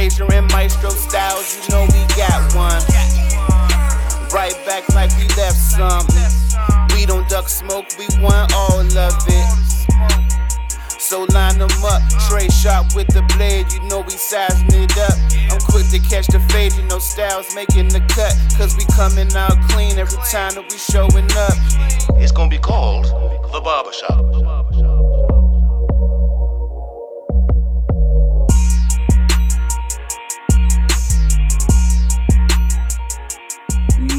Frazier and Maestro Styles, you know we got one. Right back like we left something. We don't duck smoke, we want all of it. So line them up, Trey shot with the blade, you know we sizing it up. I'm quick to catch the fade, you know styles making the cut. Cause we coming out clean every time that we showing up. It's gonna be called The Barbershop.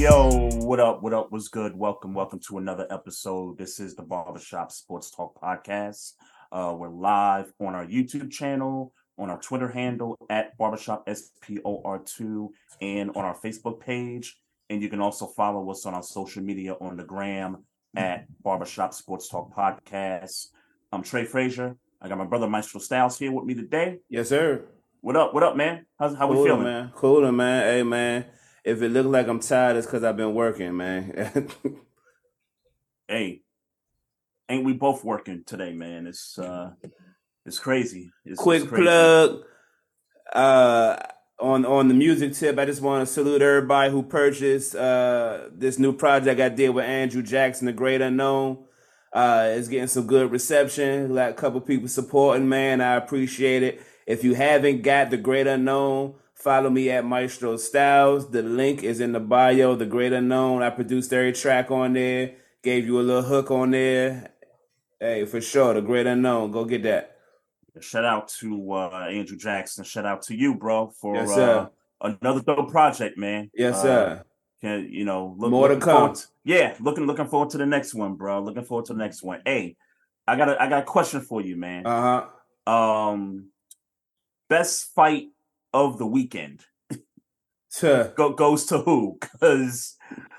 Yo, what up? What up? What's good? Welcome, welcome to another episode. This is the Barbershop Sports Talk Podcast. Uh, we're live on our YouTube channel, on our Twitter handle at Barbershop SPOR2, and on our Facebook page. And you can also follow us on our social media on the gram at Barbershop Sports Talk Podcast. I'm Trey Frazier. I got my brother Maestro Styles here with me today. Yes, sir. What up? What up, man? How's how we Cooler, feeling? man. Cooler, man. Hey, man. If it look like I'm tired, it's because I've been working, man. hey, ain't we both working today, man? It's uh it's crazy. It's, Quick it's crazy. plug. Uh, on on the music tip, I just want to salute everybody who purchased uh this new project I did with Andrew Jackson, The Great Unknown. Uh, it's getting some good reception. Like a couple people supporting, man. I appreciate it. If you haven't got The Great Unknown, follow me at Maestro Styles. The link is in the bio. The Great Unknown. I produced every track on there. Gave you a little hook on there. Hey, for sure, The Great Unknown. Go get that. Shout out to uh Andrew Jackson. Shout out to you, bro, for Yes, uh another dope project, man. Yes, Uh, sir. Can you know look, More to come. to- yeah, looking looking forward to the next one, bro. Looking forward to the next one. Hey, I got a I got a question for you, man. Uh huh. Um best fight of the weekend Tuh. go, goes to who? Because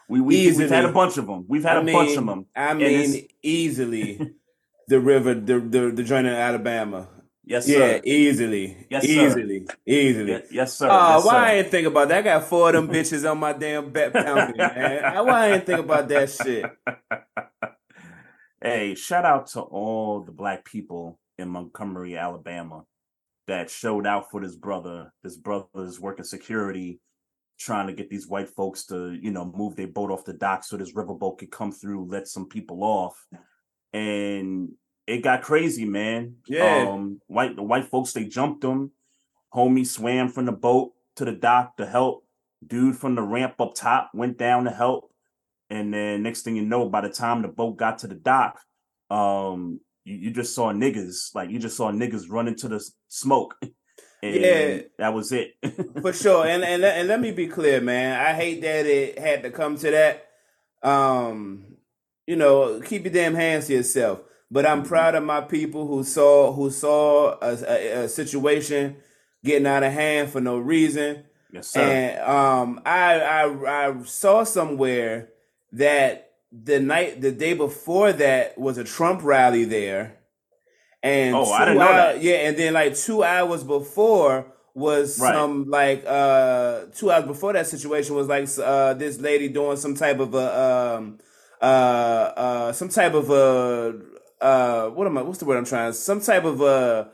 we, we we've had a bunch of them. We've had I a mean, bunch of them. I mean, easily the river, the the the joint in Alabama. Yes, sir. Yeah, sir. easily, Yes, sir. easily, easily. Ye- yes, sir. Oh, yes, why I sir. ain't think about that? I got four of them bitches on my damn bet pounding, man. Why I ain't think about that shit? Hey, shout out to all the black people in Montgomery, Alabama that showed out for this brother. This brother is working security, trying to get these white folks to, you know, move their boat off the dock so this riverboat could come through, let some people off. And it got crazy, man. Yeah. Um, white the white folks they jumped him. Homie swam from the boat to the dock to help. Dude from the ramp up top went down to help. And then next thing you know, by the time the boat got to the dock, um, you, you just saw niggas, like you just saw niggas run into the smoke. And Yeah. that was it. For sure. And and let, and let me be clear, man. I hate that it had to come to that. Um, you know, keep your damn hands to yourself. But I'm proud of my people who saw who saw a, a, a situation getting out of hand for no reason. yes, sir. And um, I, I I saw somewhere that the night the day before that was a Trump rally there, and Oh, I didn't know that. Yeah, and then like two hours before was Right. some like uh two hours before that situation was like uh this lady doing some type of a um uh uh some type of a uh what am I what's the word I'm trying some type of a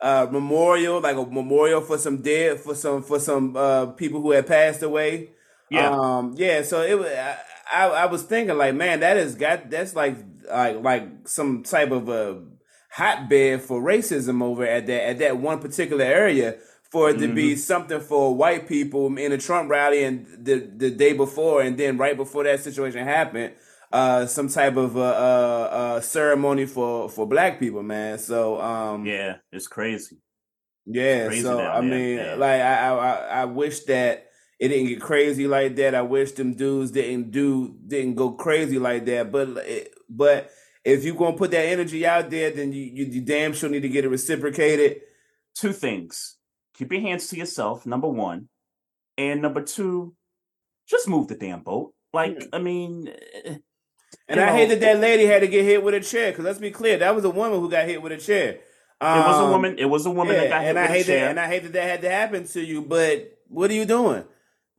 uh memorial like a memorial for some dead for some for some uh people who had passed away yeah. um, yeah. So it was. I, I, I was thinking like, man, that is got that's like like like some type of a hotbed for racism over at that at that one particular area. For it to be something for white people in a Trump rally and the the day before, and then right before that situation happened, uh, some type of uh, uh, uh, ceremony for for black people, man. So um, yeah, it's crazy. yeah, crazy so I mean, yeah. like I I I wish that it didn't get crazy like that. I wish them dudes didn't do didn't go crazy like that. But it- but if you're gonna put that energy out there, then you you, you damn sure need to get it reciprocated. Two things. Keep your hands to yourself, number one. And number two, just move the damn boat. Like, I mean, And I know, hate that that lady had to get hit with a chair. Because let's be clear, that was a woman who got hit with a chair. Um, it was a woman. It was a woman Yeah, that got hit and I with a hate chair. that. And I hate that that had to happen to you. But what are you doing?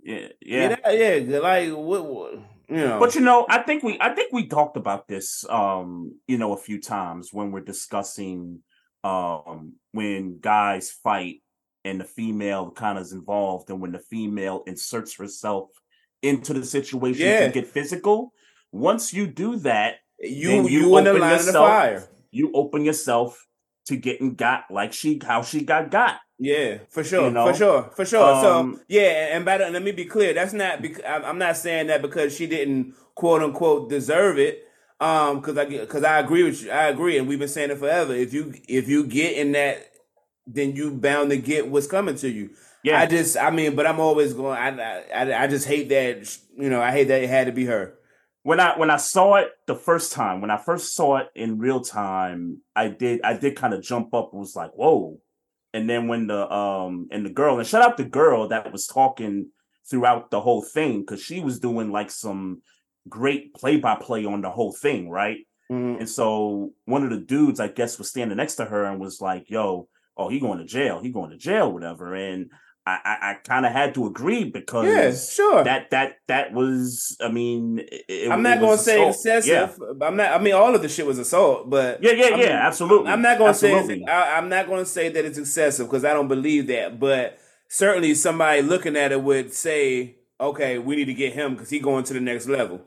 Yeah, yeah. yeah, yeah. Like what? what you know. But you know, I think we I think we talked about this um, you know, a few times when we're discussing um when guys fight and the female kind of is involved, and when the female inserts herself into the situation Yeah. to get physical, once you do that, You you, you in the open line of the yourself- fire. you open yourself to getting got like she how she got got. Yeah, for sure, You know? for sure, for sure. Um, so yeah, and by the, let me be clear, that's not. Bec- I'm I'm not saying that because she didn't quote unquote deserve it. Um, because I because I agree with you. I agree, and we've been saying it forever. If you if you get in that, then you bound to get what's coming to you. Yeah, I just, I mean, but I'm always going. I, I, I just hate that. You know, I hate that it had to be her. when I when I saw it the first time, when I first saw it in real time, I did I did kind of jump up and was like, whoa. And then when the um and the girl and shout out the girl that was talking throughout the whole thing, because she was doing like some great play by play on the whole thing, right? Mhm. And so one of the dudes, I guess, was standing next to her and was like, "Yo, oh, he going to jail. He going to jail, whatever." And I, I, I kind of had to agree because Yeah, sure. that that that was, I mean, it, I'm not going to was say assault. Yeah, excessive. I'm not. I mean, all of the shit was assault, but yeah, yeah, I yeah, mean, absolutely. I'm not going to say Absolutely. it's, I, I'm not to say that it's excessive because I don't believe that. But certainly, somebody looking at it would say, "Okay, we need to get him because he's going to the next level."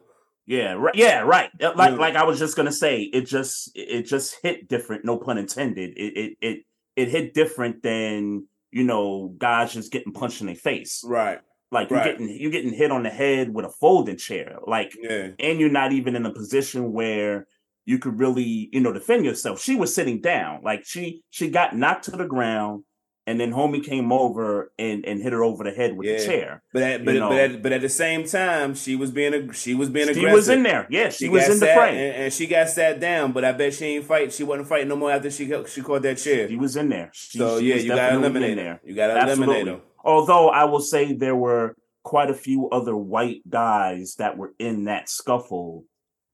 Yeah, right. Yeah, right. Uh, Like Yeah. like I was just gonna say, it just it just hit different. No pun intended. It it it it hit different than you know guys just getting punched in their face. Right. Like you're Right. getting you're getting hit on the head with a folding chair. Like Yeah. and you're not even in a position where you could really you know defend yourself. She was sitting down. Like she she got knocked to the ground, and then homie came over and and hit her over the head with the chair. But at, but but at, but at the same time, she was being a, she was being She aggressive. She was in there. Yeah, she, was in the frame. and, and she got sat down. But I bet she ain't fight. She wasn't fighting no more after she she caught that chair. She was in there. She, so she yeah, you got to eliminate in her. there. You got to eliminate her. Although I will say there were quite a few other white guys that were in that scuffle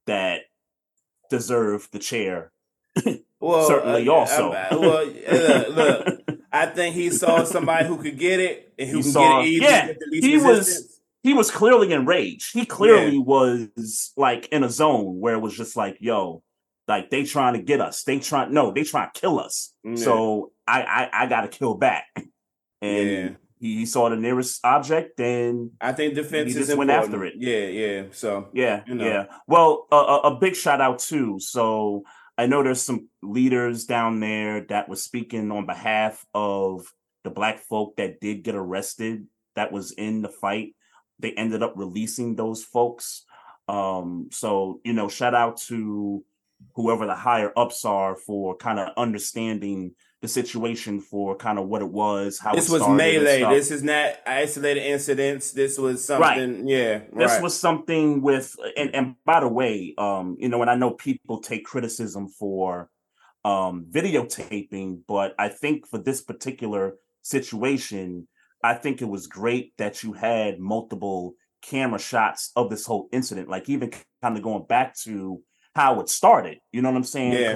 that deserved the chair. Well, Certainly uh, also. I- I- well, uh, look, I think he saw somebody who could get it and who He can saw- get it easy. yeah, with the least he was- he was clearly enraged. He clearly was like in a zone where it was just like, yo, like they trying to get us. They trying no, they trying to kill us. Yeah. So I I, I gotta kill back. And Yeah. he, he saw the nearest object and I think defense just went after it. Yeah, yeah. So Yeah, You know. yeah. Well, a, a, a big shout out too. So I know there's some leaders down there that was speaking on behalf of the black folk that did get arrested that was in the fight. They ended up releasing those folks. Um, so you know, shout out to whoever the higher ups are for kind of understanding the situation for kind of what it was, how this it was melee. This is not isolated incidents. This was something. Yeah, this right. was something with and, and by the way um you know and i know people take criticism for um videotaping but i think for this particular situation i think it was great that you had multiple camera shots of this whole incident like even kind of going back to how it started you know what i'm saying Yeah.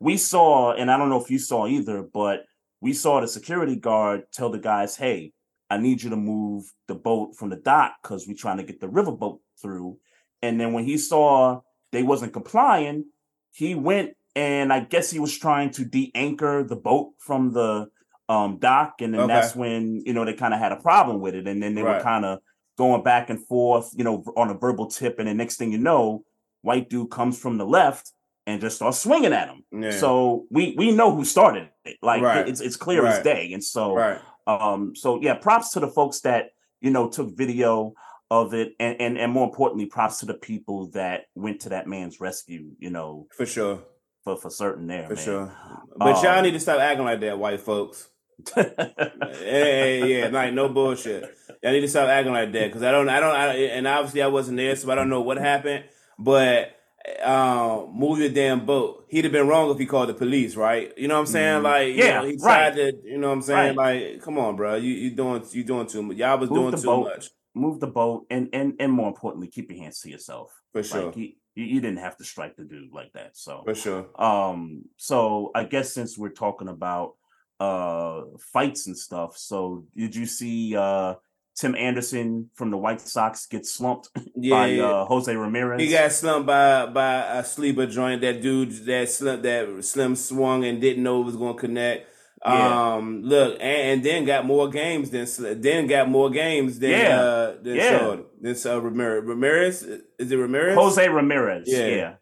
We saw and i don't know if you saw either but we saw the security guard tell the guys hey I need you to move the boat from the dock because we're trying to get the riverboat through. And then when he saw they wasn't complying, he went and I guess he was trying to de-anchor the boat from the um, dock, and then Okay. that's when you know they kind of had a problem with it, and then they were kind of going back and forth, you know, on a verbal tip, and the next thing you know, white dude comes from the left and just start swinging at him. Yeah. So we we know who started it, like Right. it's it's clear as day, and so right. um, so yeah, props to the folks that you know took video of it, and and and more importantly, props to the people that went to that man's rescue. You know, For sure. for for certain there, For man. sure. But Um, y'all need to stop acting like that, white folks. hey, yeah, like no bullshit. Y'all need to stop acting like that because I don't, I don't, I, and obviously I wasn't there, so I don't know what happened. But um, move your damn boat. He'd have been wrong if he called the police, right? You know what I'm saying? Mm. Like, you Yeah, know, he right. tried to, you know what I'm saying? Like, come on, bro, you you doing you doing too much. Y'all was Move doing too boat. much Move the boat, and and and more importantly, keep your hands to yourself. for sure, Like he, you, you didn't have to strike the dude like that. So for sure. um so i guess since we're talking about uh fights and stuff so did you see uh tim anderson from the white sox get slumped Yeah, by yeah. uh jose ramirez He got slumped by by a sleeper joint. That dude that slim that slim swung and didn't know it was going to connect. Yeah. Um, look, and, and then got more games than then got more games than Yeah. uh than Yeah. Shaw, than uh, Ramirez. Ramirez is it Ramirez? Jose Ramirez. Yeah.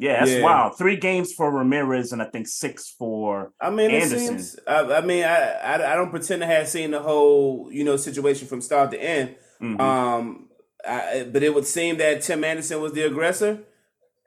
Yeah. That's Yeah. wild. Three games for Ramirez and I think six for I mean, Anderson. seems. I, I mean, I, I I don't pretend to have seen the whole you know situation from start to end. Mhm. Um, I, but it would seem that Tim Anderson was the aggressor.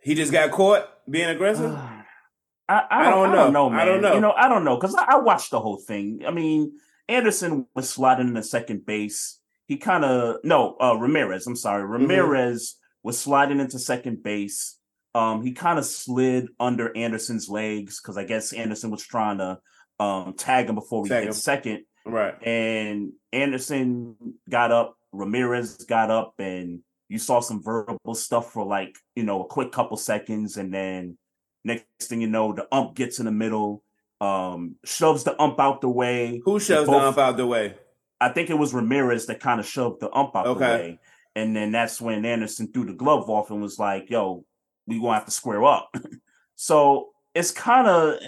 He just got caught being aggressive. I, I, I don't, don't know. know, man. I don't know. You know, I don't know because I, I watched the whole thing. I mean, Anderson was sliding into second base. He kind of no uh, Ramirez. I'm sorry, Mm-hmm. Ramirez was sliding into second base. Um, he kind of slid under Anderson's legs because I guess Anderson was trying to um, tag him before we Tag hit him. second, Right. and Anderson got up. Ramirez got up, and you saw some verbal stuff for like you know a quick couple seconds, and then next thing you know, the ump gets in the middle, um, shoves the ump out the way. Who shoves the ump out the way? I think it was Ramirez that kind of shoved the ump out the way, and then that's when Anderson threw the glove off and was like, "Yo, we gonna have to square up." so it's kind of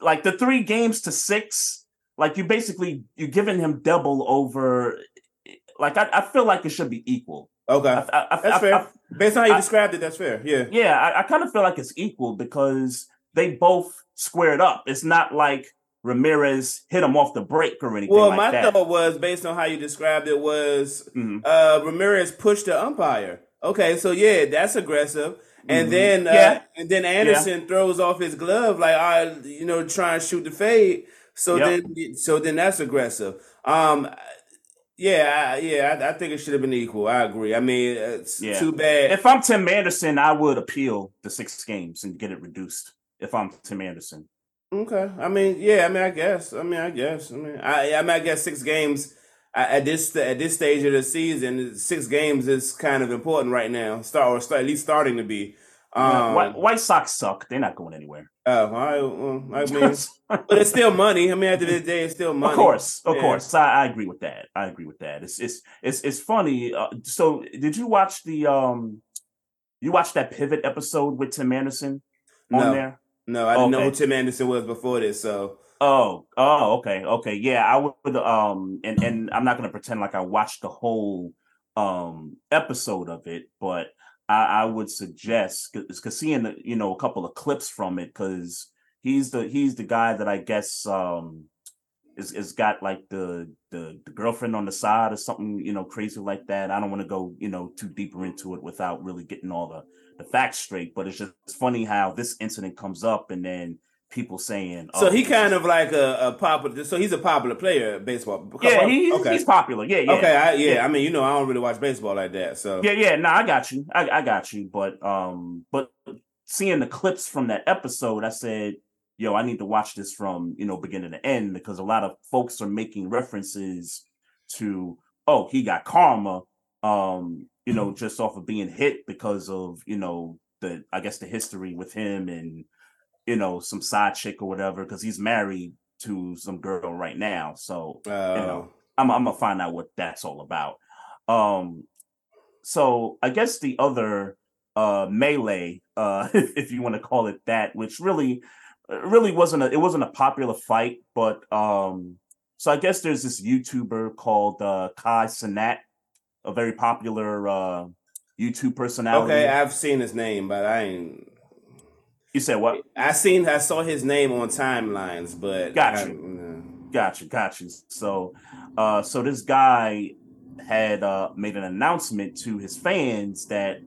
like the three games to six. Like you basically you're giving him double over. Like I, I feel like it should be equal. Okay, I, I, I, that's fair. Based on how you described it, that's fair. Yeah. yeah, I, I kind of feel like it's equal because they both squared up. It's not like Ramirez hit him off the break or anything Well, like my that. thought was based on how you described it was Mhm. uh Ramirez pushed the umpire. Okay, so yeah, that's aggressive. And Mhm. then uh, Yeah. and then Anderson throws off his glove like I you know try and shoot the fade. So Yep. then so then that's aggressive. Um yeah, I, yeah, I, I think it should have been equal. I agree. I mean, it's Yeah. too bad. If I'm Tim Anderson, I would appeal the six games and get it reduced. If I'm Tim Anderson, Okay. I mean, yeah. I mean, I guess. I mean, I guess. I mean, I. I mean, I guess six games I- at this at this stage of the season, six games is kind of important right now. Start or start at least starting to be. Um, White, White Sox suck. They're not going anywhere. oh, right, well, I mean, but it's still money. I mean, at the end of the day, it's still money. Of course, of Yeah. course, I, I agree with that. I agree with that. It's it's it's it's funny. Uh, so, did you watch the um? You watched that pivot episode with Tim Anderson on No. there? No, I didn't know who Tim Anderson was before this. So Oh, oh, okay, okay, yeah. I would, um, and and I'm not gonna pretend like I watched the whole um episode of it, but I, I would suggest because seeing the, you know a couple of clips from it because he's the he's the guy that I guess um is is got like the, the the girlfriend on the side or something you know crazy like that. I don't want to go you know too deeper into it without really getting all the the facts straight, but it's just it's funny how this incident comes up and then people saying so oh, he kind of like a, a popular. So he's a popular player at baseball. yeah, he, okay. he's popular. Yeah, yeah. okay, I, yeah, yeah. I mean, you know, I don't really watch baseball like that. So Yeah, yeah. No, I got you. I, I got you. But um, but seeing the clips from that episode, I said, yo, I need to watch this from you know beginning to end because a lot of folks are making references to, oh, he got karma. Um, you know, just off of being hit because of you know the I guess the history with him and you know some side chick or whatever because he's married to some girl right now. So uh, know, I'm, I'm gonna find out what that's all about. Um, so I guess the other uh melee, uh, if you want to call it that, which really, really wasn't a it wasn't a popular fight, but um, so I guess there's this YouTuber called uh, Kai Cenat, a very popular uh YouTube personality. okay, I've seen his name, but I ain't. You said what? I seen, I saw his name on timelines, but Got you. no. Gotcha, gotcha. So, uh, so this guy had uh, made an announcement to his fans that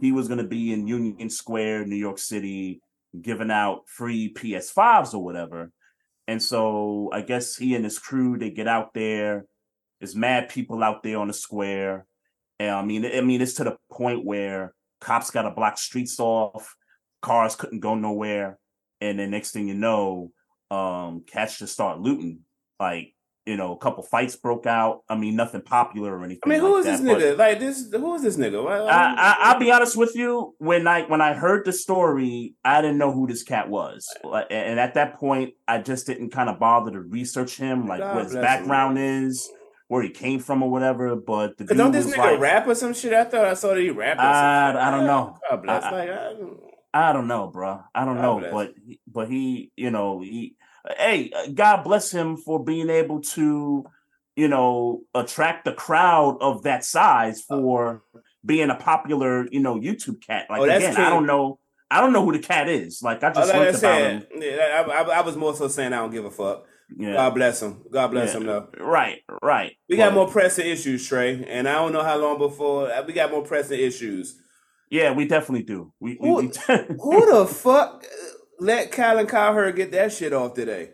he was going to be in Union Square, New York City, giving out free PS5s or whatever. And so, I guess he and his crew they get out there. There's mad people out there on the square, and I mean, I mean, it's to the point where cops got to block streets off, cars couldn't go nowhere, and then next thing you know, um cats just start looting like you know a couple fights broke out i mean nothing popular or anything I mean, who like is this that, but nigga? Like this? Who is this nigga? Why- I, I i'll be honest with you when i when i heard the story i didn't know who this cat was and at that point i just didn't kind of bother to research him like God what his background is where he came from or whatever but the dude don't this was nigga like, rap or some shit? I thought I saw that he rapped. I- I don't know. God bless. I- like, I, I don't know, bro. I don't God know, bless. but but he, you know, he hey, God bless him for being able to, you know, attract the crowd of that size for being a popular, you know, YouTube cat. Like Oh, again, true. I don't know, I don't know who the cat is. Like I Oh, just like I learned about him. said, yeah, I, I, I was more so saying I don't give a fuck. Yeah, God bless him. God bless Yeah. him though. right, right. We got more pressing issues, Trey, and I don't know how long before uh, we got more pressing issues. Yeah, we definitely do. We, we, Who- we Who the fuck let Colin Cowherd get that shit off today?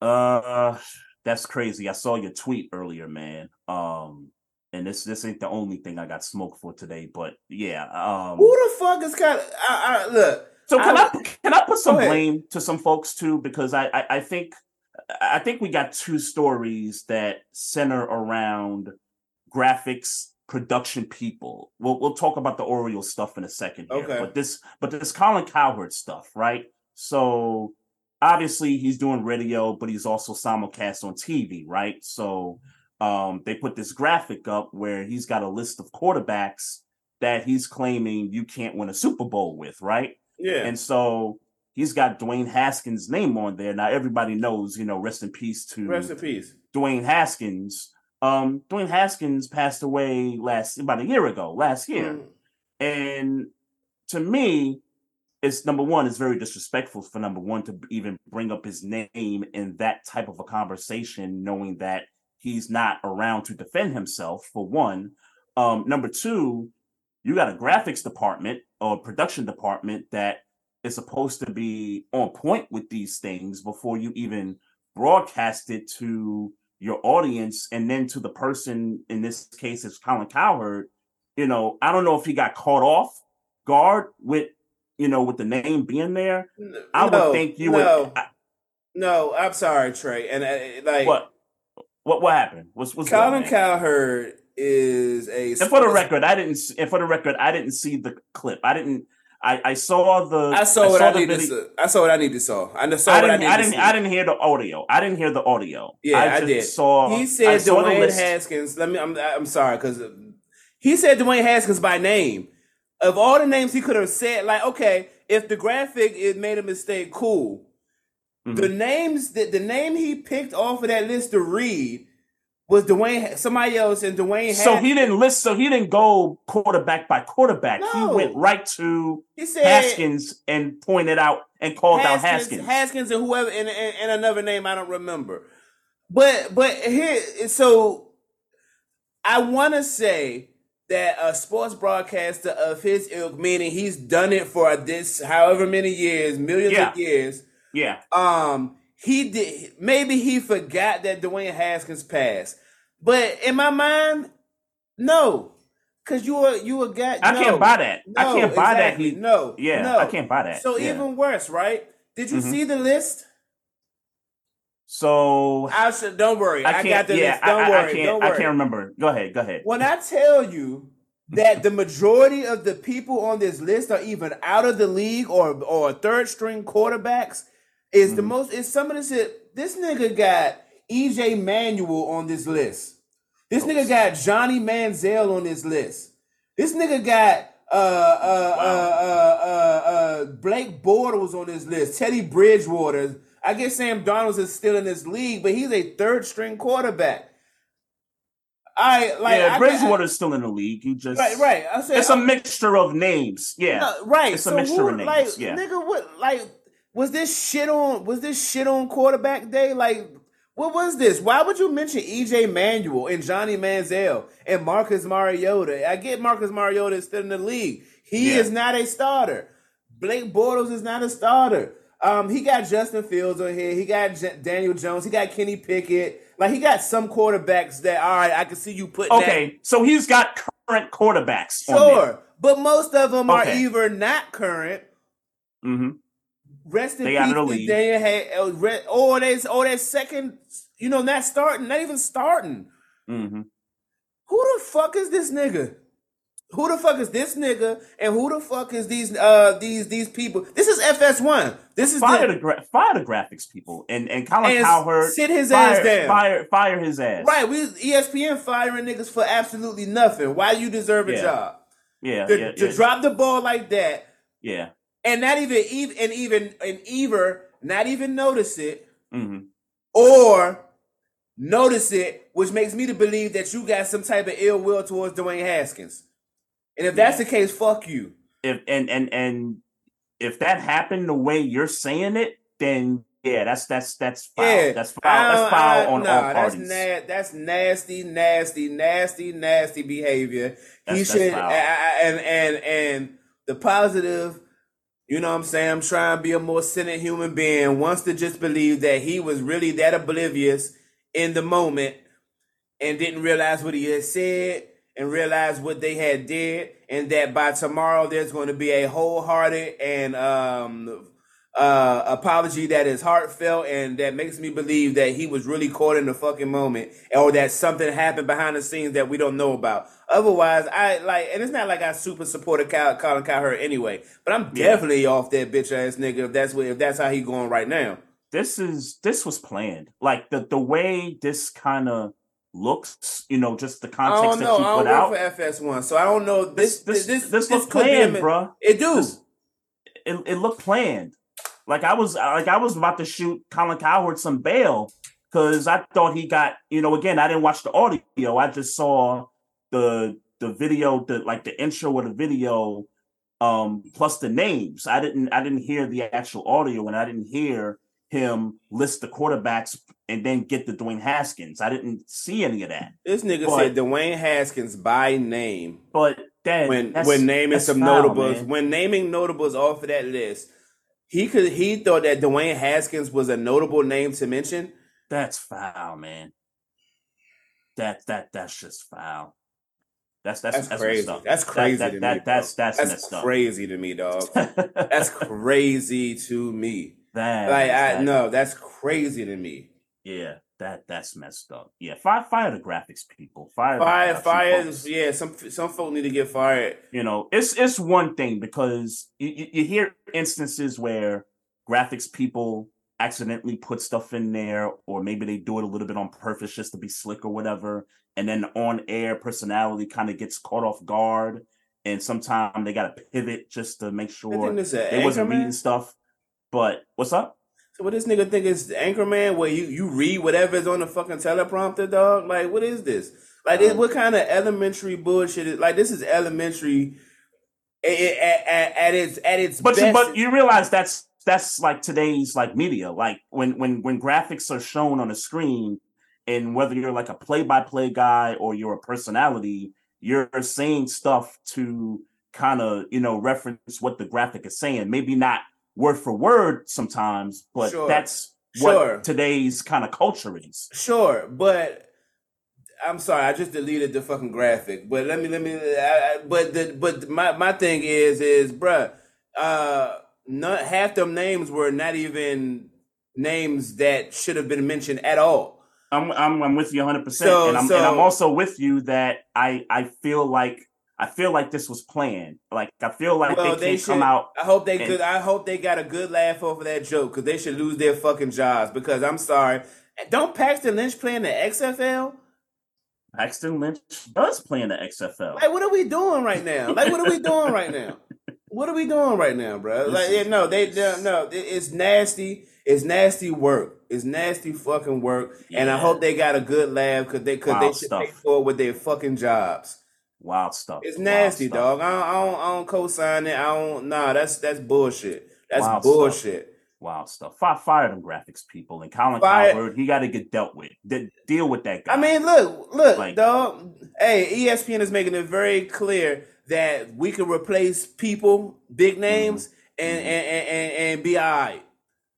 Uh, that's crazy. I saw your tweet earlier, man. Um, and this this ain't the only thing I got smoked for today, but yeah. Um, Who the fuck is Colin? I, I, look, so can I- I, can I put some blame to some folks too? Because I, I I think I think we got two stories that center around graphics production people. We'll we'll talk about the Orioles stuff in a second here, Okay. but this but this Colin Cowherd stuff, right? So obviously he's doing radio, but he's also simulcast on TV, right? So um, they put this graphic up where he's got a list of quarterbacks that he's claiming you can't win a Super Bowl with, right? yeah, And so he's got Dwayne Haskins' name on there. Now everybody knows, you know, rest in peace to rest in peace. Dwayne Haskins. Um, Dwayne Haskins passed away last about a year ago, last year. Mm. And to me, it's number one, it's very disrespectful for number one to even bring up his name in that type of a conversation, knowing that he's not around to defend himself, for one. Um, number two, you got a graphics department or production department that is supposed to be on point with these things before you even broadcast it to your audience and then to the person in this case it's Colin Cowherd you know I don't know if he got caught off guard with you know with the name being there I would think you no, would I, no. I'm sorry, Trey, and uh, like what what what happened what's what's Colin? Cowherd is a. and for the record I didn't and for the record I didn't see the clip I didn't I I saw the I saw what I needed. to I saw what I needed to saw. I saw I what I didn't. needed I didn't. see. I didn't hear the audio. I didn't hear the audio. Yeah, I just did. Saw. He said saw Dwayne. Haskins. Let me. I'm, I'm sorry because he said Dwayne Haskins by name. Of all the names he could have said, like okay, if the graphic it made a mistake, cool. Mhm. The names that the name he picked off of that list to read was Dwayne. Somebody else and Dwayne. So he didn't list. So he didn't go quarterback by quarterback. No. He went right to he said Haskins and pointed out and called out Haskins, Haskins. Haskins and whoever and, and, and another name I don't remember. But but here so I want to say that a sports broadcaster of his ilk, meaning he's done it for this however many years, millions Yeah. of years. yeah, Um, he did maybe he forgot that Dwayne Haskins passed, but in my mind, no, because you were you were guy. I no. can't buy that. I can't buy exactly. that. No, yeah, no. I can't buy that. So yeah. even worse, right? Did you Mhm. see the list? so I should. Don't worry. I, I can't. got the yeah, list. Don't I, worry. I can't. don't I can't remember. Go ahead. Go ahead. When I tell you that the majority of the people on this list are even out of the league or or third string quarterbacks, is the Mhm. most. Is some of this? This nigga got EJ Manuel on this list. This nigga got Johnny Manziel on this list. This nigga got uh uh Wow. uh uh uh uh Blake Bortles on this list. Teddy Bridgewater. I guess Sam Donalds is still in this league, but he's a third string quarterback. I like yeah, I- Bridgewater's still in the league. You just Right, right. I said It's a mixture of names. Yeah. no, right. It's a so mixture who, of names, Like, yeah. nigga, what? Like, was this shit on? Was this shit on quarterback day? Like, what was this? Why would you mention EJ Manuel and Johnny Manziel and Marcus Mariota? I get Marcus Mariota is still in the league. He Yeah. is not a starter. Blake Bortles is not a starter. Um, he got Justin Fields on here. He got J- Daniel Jones. He got Kenny Pickett. Like, he got some quarterbacks that all right. I can see you putting that Okay, so he's got current quarterbacks. Sure, but most of them are Okay. either not current. hmm Rest in They out of the peace, to. Daniel Hay- they or that second, you know, not starting, not even starting. hmm Who the fuck is this nigga? Who the fuck is this nigga? And who the fuck is these uh these these people? This is FS1. This is Fire the, the gra- fire the graphics people and and Colin and Cowherd sit his fire, ass down. Fire fire his ass. Right, we ESPN firing niggas for absolutely nothing. Why you deserve a Yeah. job? Yeah. To, yeah, to yeah, drop the ball like that yeah. And not even even and even and either not even notice it, hmm or notice it, which makes me to believe that you got some type of ill will towards Dwayne Haskins. And if that's the case, fuck you. If and and and if that happened the way you're saying it, then yeah, that's that's that's foul. Yeah, that's foul. That's foul I- on nah, all that's parties. na- that's nasty, nasty, nasty, nasty behavior. he That's- that's should. I- I- and and and the positive, you know what I'm saying? I'm trying to be a more centered human being, wants to just believe that he was really that oblivious in the moment and didn't realize what he had said and realize what they had did and that by tomorrow there's going to be a wholehearted and um uh apology that is heartfelt and that makes me believe that he was really caught in the fucking moment or that something happened behind the scenes that we don't know about otherwise i like and it's not like i super supported Kyle, colin cowherd anyway but i'm Yeah. definitely off that bitch ass nigga if that's what if that's how he going right now this is this was planned. Like the the way this kind of looks, you know, just the context that you put out. for FS1, so I don't know. This This this this this, this, looked could be a planned, bruh. It do. This- It, it looked planned. Like I was like I was about to shoot Colin Cowherd some bail because I thought he got you know again I didn't watch the audio. I just saw the the video, the like the intro of the video, um, plus the names. I didn't I didn't hear the actual audio and I didn't hear him list the quarterbacks and then get the Dwayne Haskins. I didn't see any of that. This nigga But- said Dwayne Haskins by name But then when when naming some foul, notables. man. When naming notables off of that list, he could he thought that Dwayne Haskins was a notable name to mention. That's foul, man. That that that's just foul. That's that's That's, that's, crazy. That's crazy that- to that- me. That's that's that's messed up. crazy to me, dog. That's crazy to me. That Like I that- no, that's crazy to me. Yeah, that that's messed up. Yeah, fire fire the graphics people. Fire Fire, fire. Yeah, some some folk need to get fired. You know, it's it's one thing because you, you hear instances where graphics people accidentally put stuff in there, or maybe they do it a little bit on purpose just to be slick or whatever, and then on air personality kind of gets caught off guard, and sometimes they got to pivot just to make sure they wasn't reading stuff. But what's up? So what this nigga think is Anchorman where you, you read whatever is on the fucking teleprompter, dog? Like what is this? Like this, Um, what kind of elementary bullshit is like this is elementary at, at, at, its at its But you, but you realize that's that's like today's like media. Like when when when graphics are shown on a screen, and whether you're like a play-by-play guy or you're a personality, you're saying stuff to kind of you know reference what the graphic is saying. Maybe not word for word sometimes, but Sure. that's what Sure. today's kind of culture is. Sure, but I'm sorry, I just deleted the fucking graphic. But let me let me. I, I, but the but my my thing is is bruh, uh, not half them names were not even names that should have been mentioned at all. I'm I'm, I'm with you 100, percent So- and I'm and I'm also with you that I I feel like I feel like this was planned. Like I feel like Well, they they should. come out. I hope they and- could. I hope they got a good laugh over that joke because they should lose their fucking jobs. Because I'm sorry, don't Paxton Lynch play in the XFL? Paxton Lynch does play in the XFL. Like, what are we doing right now? Like, what are we doing right now? What are we doing right now, bro? Like, yeah, no, they no, no, it- it's nasty. It's nasty work. It's nasty fucking work. And I hope they got a good laugh because they because they should stuff. pay forward with their fucking jobs. Wild stuff. It's nasty, stuff. dog. I don't, I don't, I don't co-sign it. I don't. Nah, that's that's bullshit. That's Wild stuff. bullshit. Wild stuff. Fire, fire them graphics people and Colin Fire- Cowherd. He got to get dealt with. De- deal with that guy. I mean, look, look, Like- dog. Hey, ESPN is making it very clear that we can replace people, big names, and, Mhm. and, and and and be alright.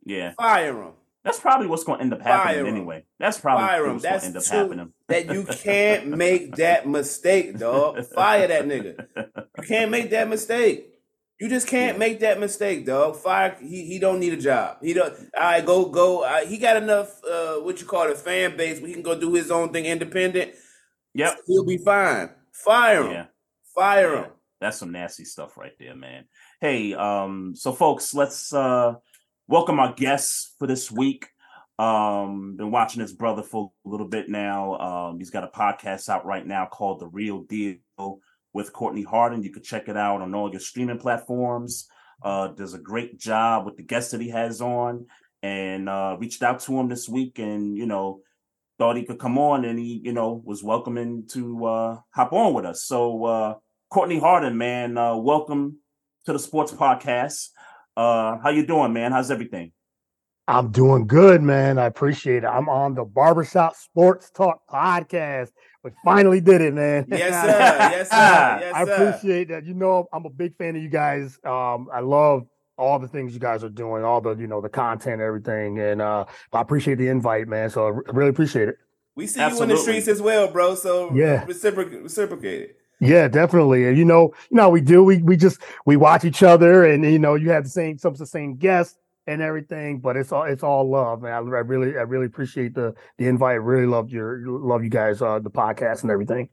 yeah, Fire them. that's probably what's going to end up happening anyway. That's probably Fire what's going to end up happening. That you can't make that mistake, dog. Fire that nigga. You can't make that mistake. You just can't Yeah. make that mistake, dog. Fire. He he don't need a job. He don't. I go go. Uh, he got enough. Uh, what you call it, fan base. He can go do his own thing independent. Yep. He'll be fine. Fire him. Yeah. Fire him. That's some nasty stuff right there, man. Hey, um, so folks, let's uh welcome our guests for this week. Um, been watching his brother for a little bit now. Um, he's got a podcast out right now called The Real Deal with Courtney Harden. You can check it out on all your streaming platforms. Uh, does a great job with the guests that he has on. and uh, reached out to him this week, and you know thought he could come on, and he you know was welcoming to uh, hop on with us. So uh, Courtney Harden, man, uh, welcome to the Sports Podcast. Uh, how you doing, man? How's everything? I'm doing good, man. I appreciate it. I'm on the Barbershop Sports Talk podcast. We finally did it, man. Yes, sir. Yes, sir. Yes, I appreciate that. You know, I'm a big fan of you guys. Um, I love all the things you guys are doing, all the you know the content, everything, and uh, I appreciate the invite, man. So I really appreciate it. We see you in the streets as well, bro. So Yeah. reciproc- reciprocate it. Yeah, definitely. And you know, you know, we do. We we just we watch each other, and you know, you have the same some of the same guests and everything, but it's all it's all love, man. I, I really I really appreciate the the invite. Really love your love you guys uh the podcast and everything.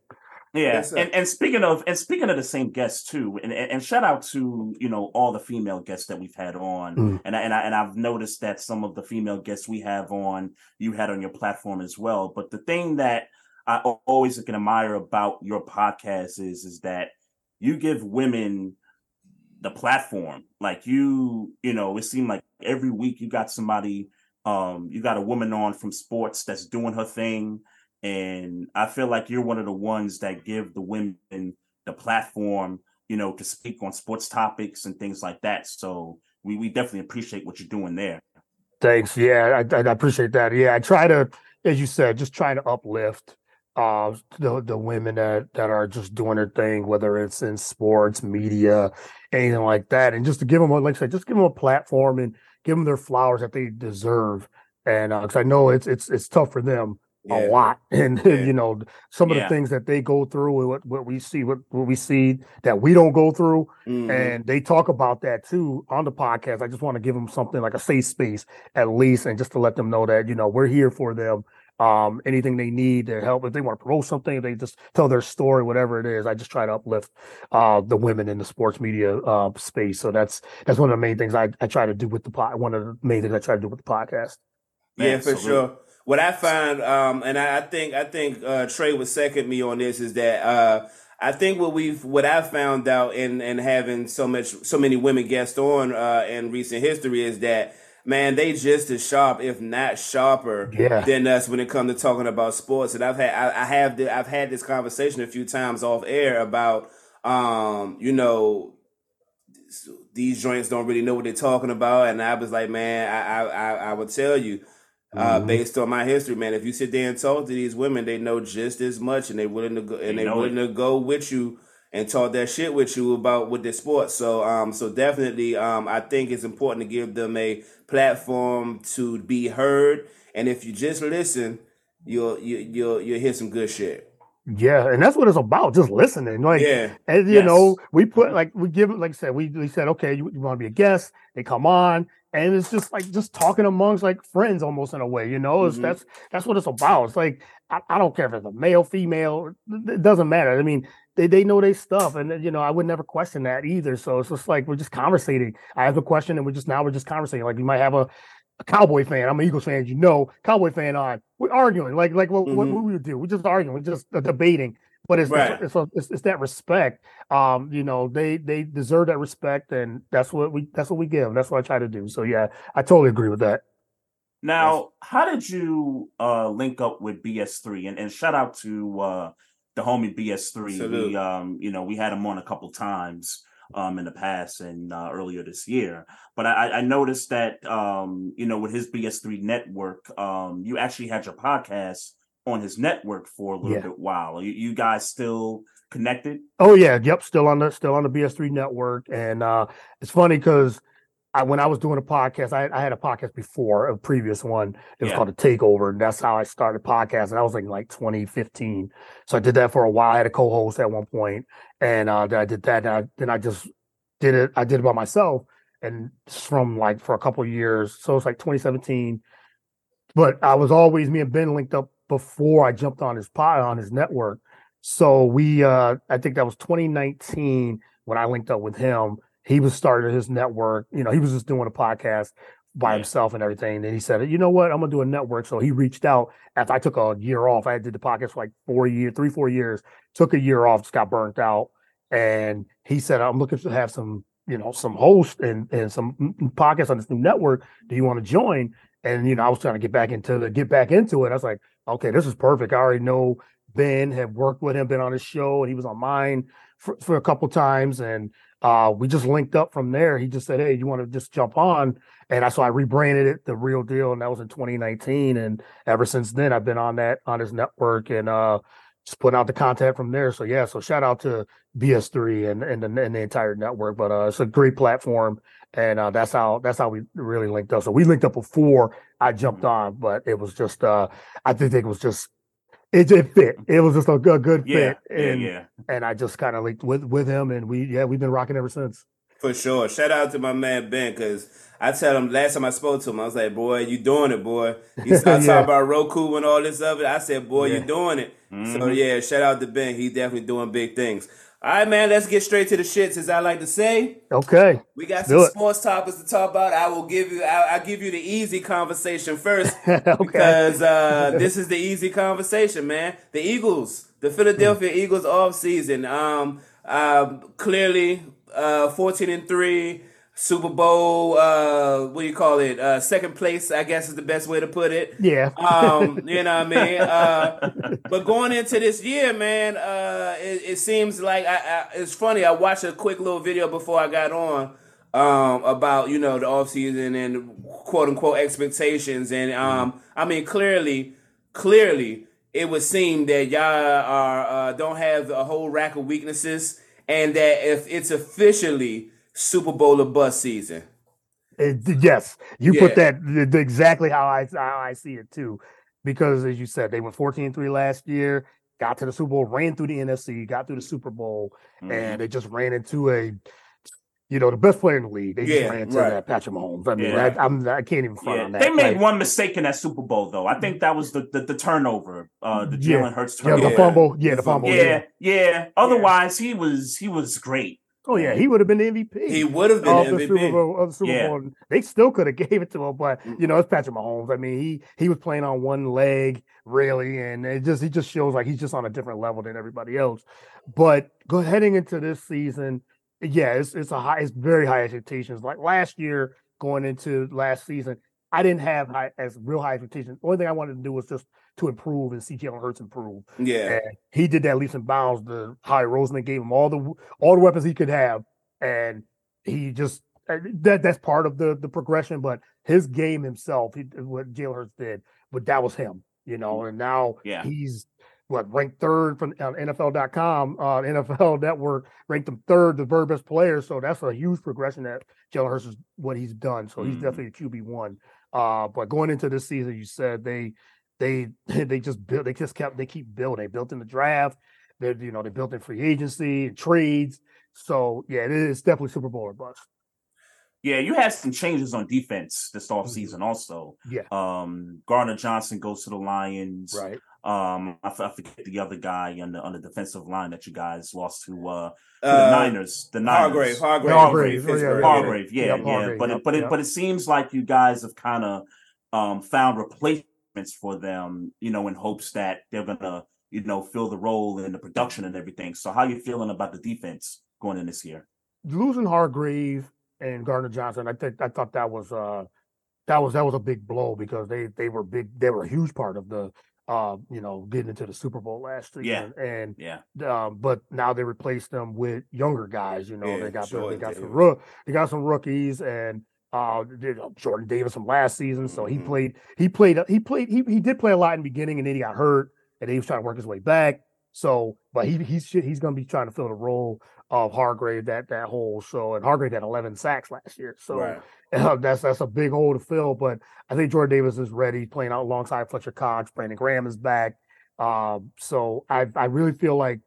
Yeah, and and speaking of and speaking of the same guests too, and, and and shout out to you know all the female guests that we've had on, Mm. and I, and I and I've noticed that some of the female guests we have on you had on your platform as well. But the thing that I always can admire about your podcast is is that you give women the platform. Like you, you know, it seemed like every week you got somebody, um, you got a woman on from sports that's doing her thing. And I feel like you're one of the ones that give the women the platform, you know, to speak on sports topics and things like that. So we, we definitely appreciate what you're doing there. Thanks. Yeah, I, I appreciate that. Yeah, I try to, as you said, just trying to uplift uh the the women that that are just doing their thing, whether it's in sports, media, anything like that, and just to give them, like I said, just give them a platform and give them their flowers that they deserve. And because I know it's it's it's tough for them Yeah. a lot, and Yeah. you know some of Yeah. the things that they go through, and what what we see, what what we see that we don't go through Mhm. and they talk about that too on the podcast. I just want to give them something like a safe space at least, and just to let them know that you know we're here for them. Um, anything they need to help if they want to promote something, if they just tell their story, whatever it is. I just try to uplift uh, the women in the sports media uh, space. So that's that's one of the main things I, I try to do with the pod. One of the main things I try to do with the podcast. Yeah, for Absolutely. sure. What I find, um, and I, I think, I think uh, Trey would second me on this, is that uh, I think what we've, what I found out in in having so much, so many women guests on uh, in recent history is that man, they just as sharp, if not sharper, Yeah. than us when it comes to talking about sports. And I've had, I, I have, the, I've had this conversation a few times off air about, um, you know, these joints don't really know what they're talking about. And I was like, man, I I I, I would tell you, uh, Mhm. based on my history, man, if you sit there and talk to these women, they know just as much, and they willing to go and They they willing to go with you and talk that shit with you about with the sport. So um, so definitely, um, I think it's important to give them a platform to be heard. And if you just listen, you'll you, you'll you'll hear some good shit. Yeah, and that's what it's about, just listening. Like Yeah, And you Yes. know, we put like we give like I said, we, we said, okay, you, you want to be a guest, they come on, and it's just like just talking amongst like friends almost in a way, you know. It's, Mhm. that's that's what it's about. It's like I, I don't care if it's a male, female, it doesn't matter. I mean, they, they know their stuff, and you know, I would never question that either. So it's just like we're just conversating. I have a question, and we're just now we're just conversating. Like you might have a, a Cowboy fan. I'm an Eagles fan, you know, Cowboy fan on. We're arguing, like like what, what, Mhm. what we would do. We're just arguing, we're just uh, debating. But it's, Right. it's, it's, it's it's that respect. Um, you know, they they deserve that respect, and that's what we that's what we give. That's what I try to do. So yeah, I totally agree with that. Now, how did you uh link up with BS3? And and shout out to uh the homie BS3. Salute. We um, you know, we had him on a couple times um in the past and uh, earlier this year. But I, I noticed that um, you know, with his BS3 network, um, you actually had your podcast on his network for a little Yeah. bit while. You, you guys still connected? Oh yeah, yep, still on the still on the BS3 network, and uh, it's funny because I when I was doing a podcast, I, I had a podcast before a previous one. It was Yeah. called a Takeover, and that's how I started podcast. And I was like like 2015, so I did that for a while. I had a co-host at one point, and uh, then I did that. And I, then I just did it. I did it by myself, and from like for a couple of years. So it's like 2017. But I was always me and Ben linked up before I jumped on his pod on his network. So we, uh, I think that was 2019 when I linked up with him. He was starting his network. You know, he was just doing a podcast by Yeah. himself and everything. And he said, you know what, I'm gonna do a network. So he reached out after I took a year off. I did the podcast for like four years, three, four years. Took a year off, just got burnt out. And he said, I'm looking to have some you know some hosts and and some podcasts on this new network. Do you want to join?" And you know, I was trying to get back into the get back into it. I was like, "Okay, this is perfect. I already know Ben, have worked with him, been on his show, and he was on mine for, for a couple times, and uh, we just linked up from there. He just said, "Hey, you want to just jump on?" And I so I rebranded it the Real Deal, and that was in 2019. And ever since then, I've been on that on his network and uh, just putting out the content from there. So yeah, so shout out to BS3 and and the, and the entire network. But uh, it's a great platform, and uh, that's how that's how we really linked up. So we linked up before I jumped Mm-hmm. on, but it was just uh, I think it was just it, it fit. It was just a good, good Yeah, fit, and yeah. and I just kind of linked with with him, and we yeah we've been rocking ever since. For sure. Shout out to my man Ben because I tell him last time I spoke to him, I was like, "Boy, you doing it, boy." He started Yeah. talking about Roku and all this other. I said, "Boy, Yeah. you doing it." So Mhm. yeah, shout out to Ben. He definitely doing big things. All right, man. Let's get straight to the shits, as I like to say. Okay, We got some sports topics to talk about. I will give you. I, I'll give you the easy conversation first okay, because uh, this is the easy conversation, man. The Eagles, the Philadelphia Eagles off season. Um, um, clearly, uh, fourteen and three. Super Bowl, uh, what do you call it? Uh, second place, I guess is the best way to put it. yeah, Um, you know what I mean? Uh, but going into this year, man, uh, it, it seems like I, I, it's funny. I watched a quick little video before I got on um, about you know the offseason and quote unquote expectations, and um, I mean clearly, clearly, it would seem that y'all are uh, don't have a whole rack of weaknesses, and that if it's officially Super Bowl or bust season. It- yes, you Yeah. put that th- th- exactly how I how I see it too, because as you said, they went 14-3 last year, got to the Super Bowl, ran through the NFC, got through the Super Bowl, Mhm. and they just ran into a, you know, the best player in the league. They just ran into right. that Patrick Mahomes. I mean, Yeah. I, I'm I can't even front Yeah, on that. they made Like, one mistake in that Super Bowl, though. I think that was the the, the turnover, uh, the Yeah. Jalen Hurts yeah, the fumble, yeah, The the fumble, yeah, yeah. yeah, Otherwise, he was he was great. Oh yeah, he would have been the MVP. He would have been of the MVP. Super Bowl of the Super Yeah. Bowl. They still could have gave it to him, but Mm. you know, it's Patrick Mahomes. I mean, he he was playing on one leg, really, and it just he just shows like he's just on a different level than everybody else. But go heading into this season, yeah, it's it's a high, it's very high expectations. Like last year, going into last season, I didn't have high as real high expectations. The only thing I wanted to do was just to improve and see Jalen Hurts improve. Yeah. And he did that leaps and bounds. The Howie Roseman gave him all the all the weapons he could have, and he just uh, that that's part of the the progression. But his game himself, he, what Jalen Hurts did, but that was him, you know. And now Yeah. he's what ranked third from on NFL.com, uh, NFL Network ranked him third, the very best player. So that's a huge progression that Jalen Hurts is what he's done. So he's Mhm. definitely a QB one. Uh, but going into this season, you said they they they just built they just kept they keep building. They built in the draft. They you know they built in free agency and trades. So yeah, it is definitely Super Bowl or bust. Yeah, you had some changes on defense this Mm-hmm. offseason also. Yeah, Um, Gardner Johnson goes to the Lions. right. Um, I, f- I forget the other guy on the on the defensive line that you guys lost to uh, to the Uh, Niners. The Niners. Hargrave, Hargrave, Hargrave, oh, yeah, Pittsburgh. yeah. Hargrave, yeah, Yep, yeah. But yep, it, but it but it seems like you guys have kind of um found replacements for them, you know, in hopes that they're gonna, you know, fill the role in the production and everything. So how you feeling about the defense going in this year? Losing Hargrave and Gardner Johnson, I think I thought that was uh that was that was a big blow because they they were big they were a huge part of the uh you know getting into the Super Bowl last year. Yeah. and Yeah, um, but now they replaced them with younger guys. You know, Yeah, they got the, they got some rook, they got some rookies, and uh, uh, Jordan Davis from last season. So he Mhm. played, he played, he played, he he did play a lot in the beginning, and then he got hurt, and he was trying to work his way back. So, but he he's he's going to be trying to fill the role of Hargrave that that hole. So, and Hargrave had 11 sacks last year. So Right. uh, that's that's a big hole to fill. But I think Jordan Davis is ready, playing out alongside Fletcher Cox. Brandon Graham is back. Um, so I I really feel like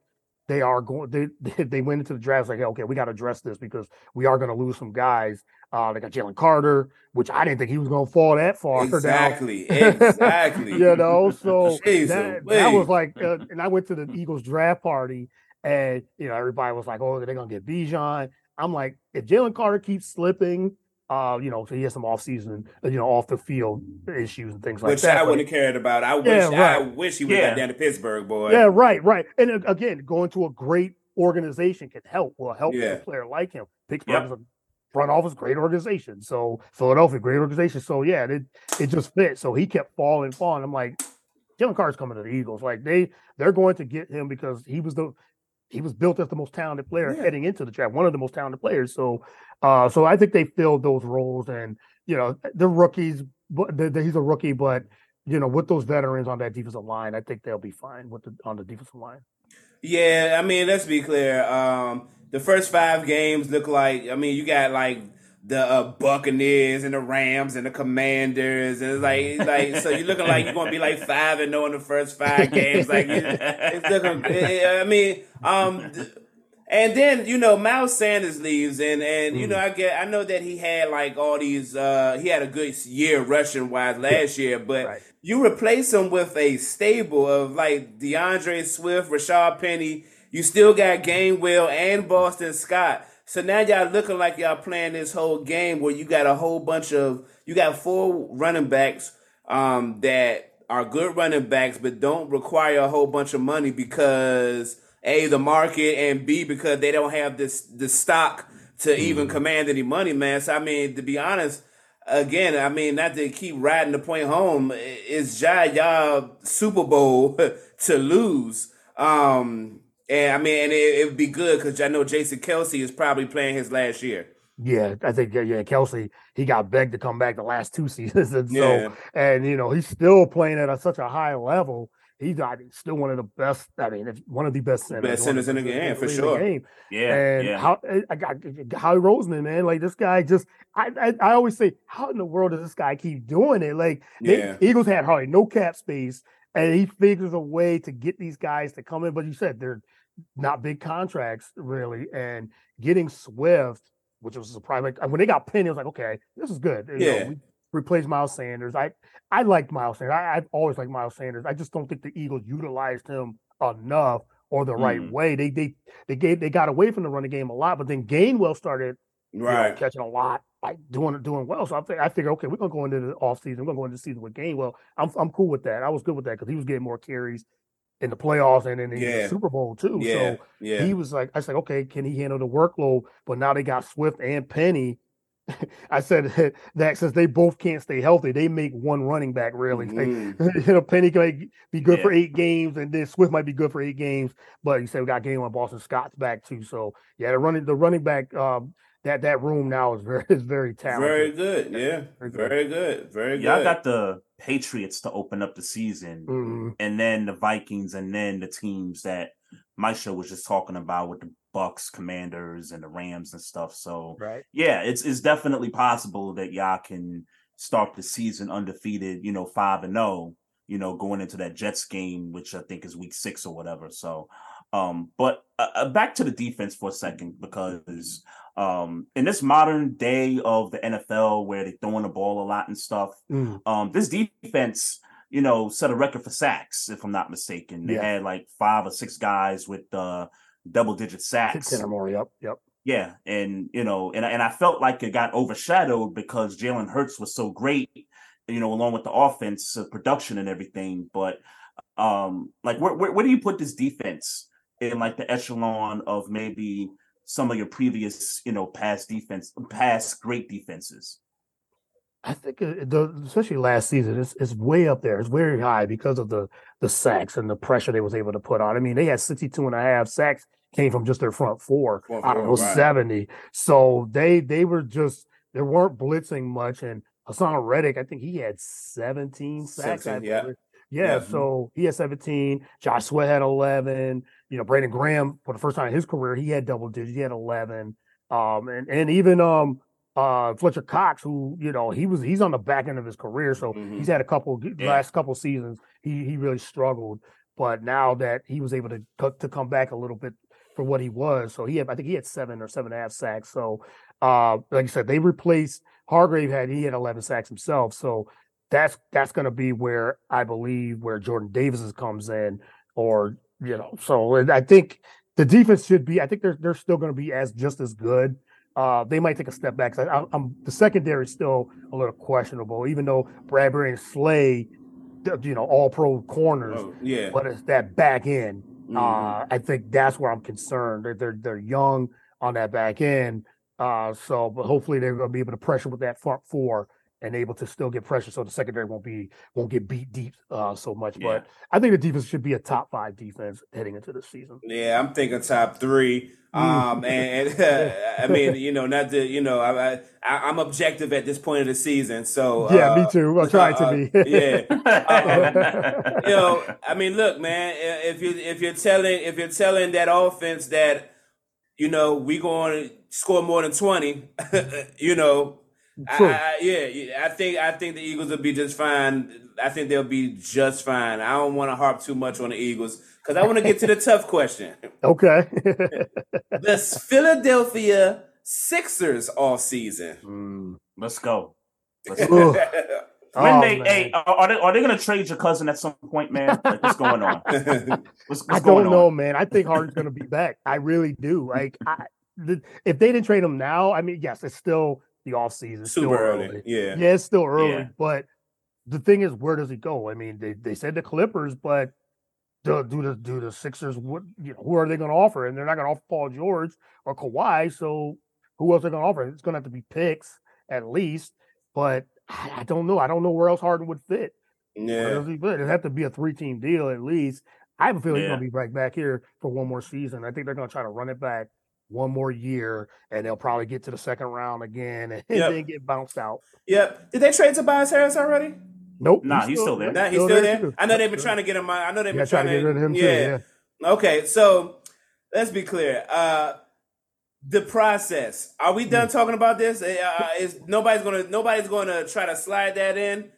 they are going. They they, they went into the draft like, okay, we got to address this because we are going to lose some guys. Uh, they got Jalen Carter, which I didn't think he was going to fall that far. Exactly. Exactly. you know, so Jeez that, that was like, uh, and I went to the Eagles draft party, and you know, everybody was like, "Oh, they're gonna get Bijan." I'm like, if Jalen Carter keeps slipping, uh, you know, so he has some off season, you know, off the field issues and things like that. Which that. I wouldn't have cared about. I wish Yeah, I wish he would have Yeah. got down to Pittsburgh, boy. Yeah, right, right. And uh, again, going to a great organization can help. Will help Yeah. a player like him. Pittsburgh is a front office, great organization. So Philadelphia, great organization. So yeah, it it just fit. So he kept falling, falling. I'm like, Jalen Carter's coming to the Eagles. Like they they're going to get him because he was the he was built as the most talented player Yeah. heading into the draft, one of the most talented players. So uh so I think they filled those roles and you know the rookies but the, the- he's a rookie, but you know, with those veterans on that defensive line, I think they'll be fine with the on the defensive line. Yeah, I mean, let's be clear. Um, the first five games look like. I mean, you got like the uh, Buccaneers and the Rams and the Commanders, and it's like, like, so you're looking like you're gonna be like five and zero in the first five games. Like, it's looking. I mean, um, and then you know Miles Sanders leaves, and and you know I get I know that he had like all these. uh He had a good year rushing wise last year, but Right. you replace him with a stable of like DeAndre Swift, Rashad Penny. You still got Gainwell and Boston Scott. So now y'all looking like y'all playing this whole game where you got a whole bunch of you got four running backs um, that are good running backs, but don't require a whole bunch of money because a the market and b because they don't have this the stock to even command any money, man. So I mean, to be honest, again, I mean, not to keep riding the point home, it's y'all Super Bowl to lose. Um, and I mean, and it, it would be good because I know Jason Kelce is probably playing his last year. Yeah, I think yeah, yeah, Kelce, he got begged to come back the last two seasons. And so Yeah. and you know, he's still playing at a, such a high level. He's not still one of the best. I mean, if- one of the best centers, Best centers in the game, for league sure. game. Yeah, and yeah. how eh, I got eh, eh, Howie Roseman, man. Like this guy just I, I I always say, how in the world does this guy keep doing it? Like they, Yeah. Eagles had hardly no cap space, and he figures a way to get these guys to come in. But you said they're not big contracts really, and getting Swift, which was a surprise. When they got Penny, I was like, okay, this is good. You know, Yeah. we replaced Miles Sanders. I I liked Miles Sanders. I, I've always liked Miles Sanders. I just don't think the Eagles utilized him enough or the right Mm. way. They they they gave they got away from the running game a lot, but then Gainwell started you know, Right. catching a lot, like doing doing well. So I think I figure, okay, we're gonna go into the offseason. We're gonna go into the season with Gainwell. I'm I'm cool with that. I was good with that because he was getting more carries in the playoffs and in the, Yeah. Super Bowl too. Yeah. So yeah. he was like, I said, okay, can he handle the workload? But now they got Swift and Penny. I said that since they both can't stay healthy, they make one running back really. Like, Mhm. you know, Penny can be good for eight games, and then Swift might be good for eight games. But you said we got game on Boston Scott's back too. So yeah, the running the running back um, that that room now is very is very talented. Very good. Yeah. Very good. Very good. Very good. Y'all got the Patriots to open up the season, Mhm. and then the Vikings, and then the teams that my show was just talking about with the Bucks, Commanders, and the Rams and stuff. So Right. yeah, it's it's definitely possible that y'all can start the season undefeated, you know, five and zero, you know, going into that Jets game, which I think is week six or whatever. So, um, but uh, uh, back to the defense for a second because um, in this modern day of the NFL where they're throwing the ball a lot and stuff, Mm. um, this defense, you know, set a record for sacks, if I'm not mistaken. They Yeah. had like five or six guys with uh, double digit sacks. Ten or more. Yep. Yep. Yeah, and you know, and and I felt like it got overshadowed because Jalen Hurts was so great, you know, along with the offense, uh, production, and everything. But um, like, where, where where do you put this defense in like the echelon of maybe some of your previous, you know, past defense, past great defenses? I think uh, the especially last season, it's it's way up there. It's very high because of the the sacks and the pressure they was able to put on. I mean, they had 62 and a half sacks came from just their front four Front out of four, those right. 70. So they they were just they weren't blitzing much. And Haason Reddick, I think he had 17 sacks. 17, yeah. Yeah, Yeah. so he had 17. Josh Sweat had 11. You know, Brandon Graham for the first time in his career, he had double digits. He had 11. Um, and and even um uh Fletcher Cox, who you know he was he's on the back end of his career, so Mhm. he's had a couple Yeah. last couple seasons he he really struggled, but now that he was able to to come back a little bit for what he was, so he had I think he had seven or seven and a half sacks. So uh like I said, they replaced Hargrave had he had eleven sacks himself, so that's that's going to be where I believe where Jordan Davis comes in, or you know, so I think the defense should be. I think they're they're still going to be as just as good. Uh, they might take a step back. I, I'm the secondary is still a little questionable, even though Bradberry and Slay, you know, all pro corners, Oh, yeah. but it's that back end. Mhm. Uh, I think that's where I'm concerned. They're they're, they're young on that back end. Uh, so, but hopefully they're going to be able to pressure with that front four and able to still get pressure, so the secondary won't be won't get beat deep uh, so much. Yeah. But I think the defense should be a top five defense heading into the season. Yeah, I'm thinking top three. Mm. Um, and, and I mean, you know, not the, you know, I, I, I'm objective at this point of the season, so yeah, uh, me too. I'm trying uh, to be. yeah. you know, I mean, look, man, if you if you're telling if you're telling that offense that you know we going to score more than twenty, you know, I, I, yeah, yeah, I think I think the Eagles will be just fine. I think they'll be just fine. I don't want to harp too much on the Eagles because I want to get to the tough question. okay. The Philadelphia Sixers all season. Mm. Let's go. Let's go. When Oh, they, man. hey, are are they are they gonna trade your cousin at some point, man? Like, what's going on? What's, what's I going don't know, on? man. I think Harden's going to be back. I really do. Like, I, the, if they didn't trade him now, I mean, yes, it's still the off season, it's still Super early. Yeah. Yeah, it's still early, Yeah. but the thing is, where does he go? I mean, they, they said the Clippers, but do, do the do the Sixers? What you know? Who are they going to offer? And they're not going to offer Paul George or Kawhi. So who else are they going to offer? It's going to have to be picks at least. But I, I don't know. I don't know where else Harden would fit. Yeah. he fit? It'd have to be a three team deal at least. I have a feeling he's going to be right back here for one more season. I think they're going to try to run it back one more year, and they'll probably get to the second round again and Yep. then get bounced out. Yep. Did they trade Tobias Harris already? Nope. Nah, he's still there. Nah, he's still there. too. I know they've been trying to get him. I know they've Yeah, been trying trying to get rid of him too. yeah. Yeah. Okay, so let's be clear. Uh the process. Are we Hmm. done talking about this? Uh, is nobody's gonna nobody's gonna try to slide that in?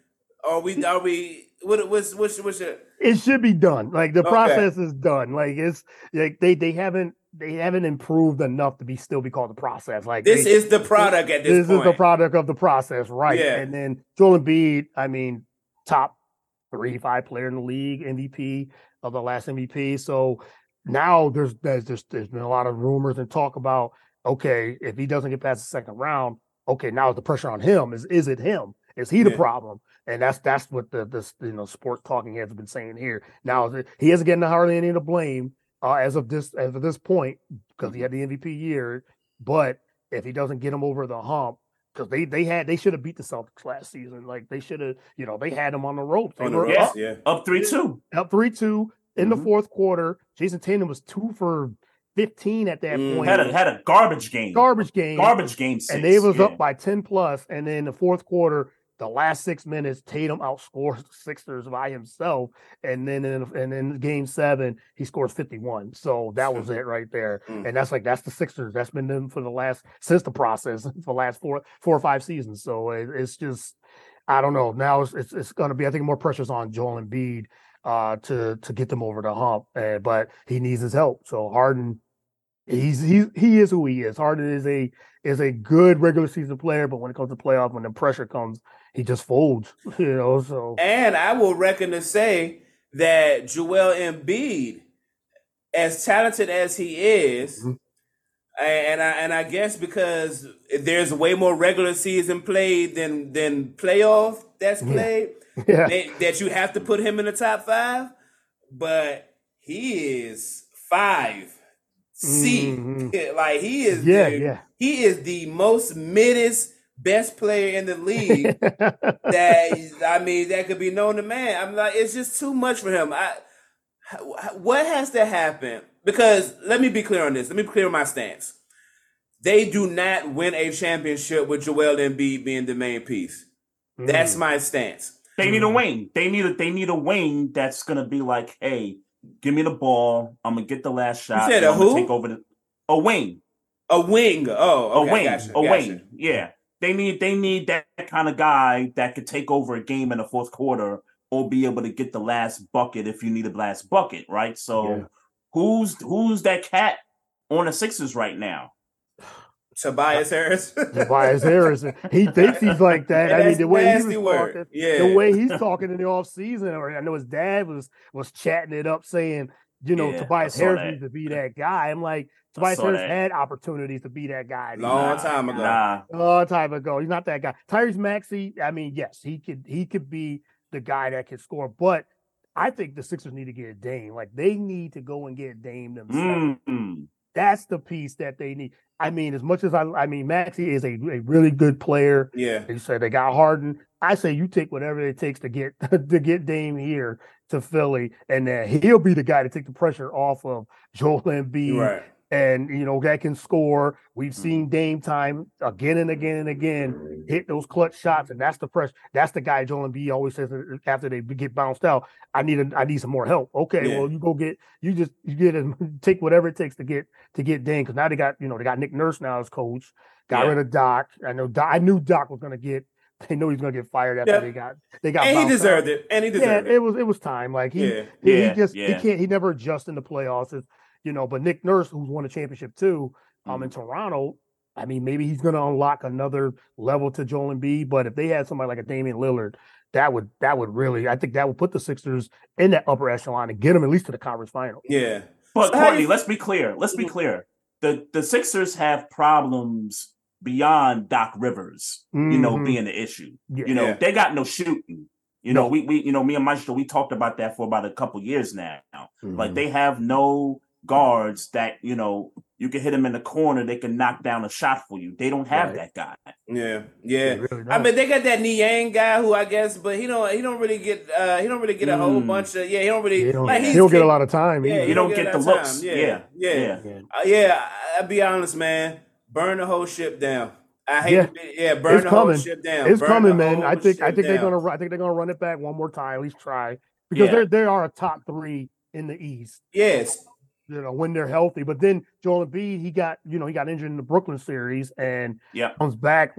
Or we are we what what's what's what's your It should be done. Like the Okay. process is done. Like it's like they they haven't they haven't improved enough to be still be called the process. Like this they- is the product at this, this point. is the product of the process, right? Yeah. And then Joel Embiid, I mean, top three, five player in the league, MVP of the last MVP. So now there's there's just there's been a lot of rumors and talk about okay, if he doesn't get past the second round, okay, now is the pressure on him is is it him? Is he the Yeah. problem? And that's that's what the this you know sports talking heads have been saying here. Now he isn't getting hardly any of the blame uh, as of this as of this point because he had the MVP year. But if he doesn't get him over the hump, because they they had they should have beat the Celtics last season. Like they should have, you know, they had him on the ropes. They on the were ropes, up, yeah. Up three two. up three two in Mhm. the fourth quarter. Jayson Tatum was two for fifteen at that Mm. point. Had a had a garbage game. garbage game, Garbage game. Six. and they was yeah. up by ten. And then the fourth quarter, the last six minutes, Tatum outscores the Sixers by himself. And then in and then game seven, he scores fifty one. So that was it right there. Mm. And that's like that's the Sixers. That's been them for the last since the process for the last four four or five seasons. So it, it's just I don't know. Now it's it's, it's going to be I think more pressures on Joel Embiid uh to to get them over the hump. Uh, but he needs his help. So Harden he's he he is who he is. Harden is a is a good regular season player, but when it comes to playoff, when the pressure comes, he just folds. You know, so And I will reckon to say that Joel Embiid, as talented as he is, Mhm. and I and I guess because there's way more regular season played than than playoff that's played, yeah, that, that you have to put him in the top five. But he is five C, Mhm. like he is. yeah, the, yeah. He is the most middest best player in the league that I mean that could be known to man. I'm like, it's just too much for him. I what has to happen? Because let me be clear on this. Let me be clear on my stance. They do not win a championship with Joel Embiid being the main piece. That's Mm. my stance. They need a Mhm. wing. They need a they need a wing that's gonna be like, hey, give me the ball. I'm gonna get the last shot. said and a I'm gonna who? Take over the a wing. A wing. Oh, okay, a wing. gotcha, a gotcha. wing. Yeah. They need they need that kind of guy that could take over a game in the fourth quarter or be able to get the last bucket if you need a last bucket, right? So Yeah. who's who's that cat on the Sixers right now? Tobias Harris. Tobias Harris, he thinks he's like that. I mean, the way he was word. talking, Yeah. the way he's talking in the off season, or I know his dad was was chatting it up, saying, you know, Yeah, Tobias Harris that. needs to be that guy. I'm like, Tobias saw Harris that. had opportunities to be that guy. Long not. time ago. Nah. A long time ago. He's not that guy. Tyrese Maxey, I mean, yes, he could he could be the guy that can score, but I think the Sixers need to get Dame. Like they need to go and get Dame themselves. Mm. That's the piece that they need. I mean, as much as I, I mean, Maxey is a, a really good player. Yeah. They said they got Harden. I say you take whatever it takes to get to get Dame here to Philly, and then he'll be the guy to take the pressure off of Joel Embiid Right. And you know that can score. We've mm-hmm. seen Dame time again and again and again hit those clutch shots, and that's the pressure. That's the guy Joel Embiid always says uh, uh, after they get bounced out. I need a, I need some more help. Okay, Yeah. well you go get you just you get him take whatever it takes to get to get Dame because now they got you know they got Nick Nurse now as coach. Got Yeah. rid of Doc. I know Doc, I knew Doc was gonna get. They know he's gonna get fired after Yep. they got they got And he bounced out. deserved it. And he Yeah, deserved it it. was it was time. Like he Yeah. he, Yeah, he just he can't he never adjust in the playoffs. It's, you know, but Nick Nurse, who's won a championship too, um in Mm-hmm. Toronto, I mean, maybe he's gonna unlock another level to Joel Embiid. But if they had somebody like a Damian Lillard, that would that would really I think that would put the Sixers in that upper echelon and get them at least to the conference final. Yeah. But So Courtney, you- let's be clear. Let's be Mhm. clear. The the Sixers have problems beyond Doc Rivers, you know, Mhm. being the issue. Yeah. You know, Yeah. they got no shooting. You know, No. we we you know, me and Maestro, we talked about that for about a couple years now. Like Mhm. they have no guards that, you know, you can hit them in the corner, they can knock down a shot for you. They don't have Right. that guy. Yeah. Yeah. really I mean, they got that Niang guy who I guess, but he don't he don't really get uh he don't really get a whole Mm. bunch of yeah he don't really he don't, like he don't get a lot of time. Yeah, either. You don't get get that the time. looks. Yeah. Yeah. Yeah. Yeah. Yeah. Uh, yeah, I- I'll be honest, man. Burn the whole ship down. I hate Yeah. to be, yeah, burn It's the whole coming. ship down. It's Burn coming, man. I think I ship think they're gonna I think they're gonna run it back one more time, at least try because Yeah. they're they are a top three in the East. Yes. You know, when they're healthy. But then Joel Embiid, he got, you know, he got injured in the Brooklyn series and Yeah. comes back,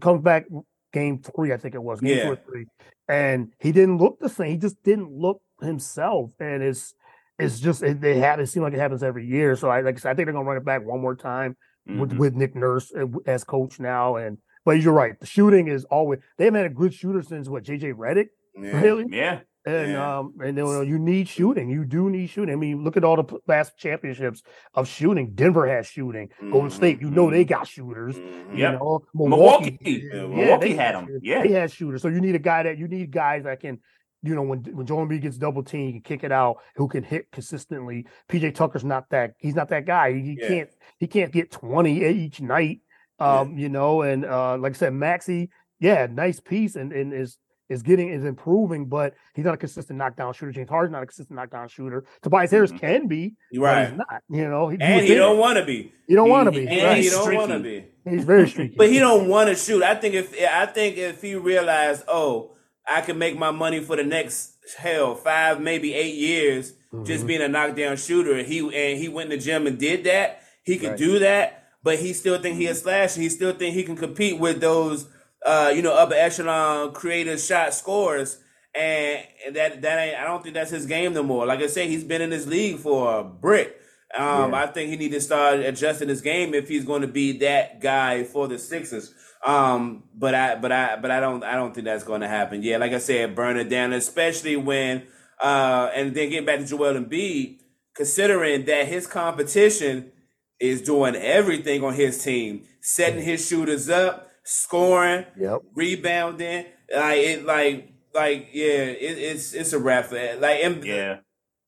comes back game three, I think it was, game Yeah. two or three. And he didn't look the same. He just didn't look himself. And it's it's just it, they had it seemed like it happens every year. So I like I said, I think they're gonna run it back one more time with, Mhm. with Nick Nurse uh, as coach now. And but you're right, the shooting is always they haven't had a good shooter since what JJ Redick, Yeah. really. Yeah. And Yeah. um, and you, know, you need shooting. You do need shooting. I mean, look at all the past championships of shooting. Denver has shooting. Golden State, you know, they got shooters. Mhm. You know, Milwaukee. Yeah, Milwaukee they had them. Yeah. they had shooters. So you need a guy that you need guys that can, you know, when when Joel Embiid gets double teamed, he can kick it out, who can hit consistently. PJ Tucker's not that. He's not that guy. He, he Yeah. can't. He can't get twenty each night. Yeah. Um, you know, and uh, like I said, Maxey, yeah, nice piece, and and is is getting is improving, but he's not a consistent knockdown shooter. James Harden's not a consistent knockdown shooter. Tobias Harris Mhm. can be, right. he's not. You know, he, And was he don't want to be. He don't want to be. and And he he's don't want to be. He's very streaky. But he don't want to shoot. I think if I think if he realized, oh, I can make my money for the next hell five, maybe eight years, just Mhm. being a knockdown shooter. He and he went in the gym and did that. He could Right. do that, but he still think he is slash. He still think he can compete with those, uh, you know, upper echelon creative shot scores. And that that ain't. I don't think that's his game no more. Like I say, he's been in this league for a brick. Um, Yeah. I think he needs to start adjusting his game if he's going to be that guy for the Sixers. Um, but I, but I, but I don't, I don't think that's going to happen. Yeah, like I said, burn it down, especially when, uh, and then getting back to Joel Embiid, considering that his competition is doing everything on his team, setting his shooters up, scoring, Yep. rebounding, like it, like, like yeah, it, it's it's a wrap. for that. Like, and Yeah.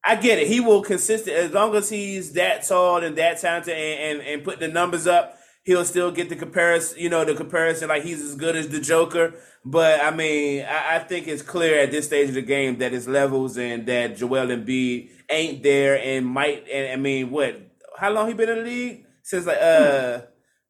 I get it. He will consistent as long as he's that tall and that talented and, and, and put the numbers up. He'll still get the comparison. You know, the comparison like he's as good as the Joker. But I mean, I, I think it's clear at this stage of the game that his levels and that Joel Embiid ain't there and might. And I mean, what? How long he been in the league? Since like uh,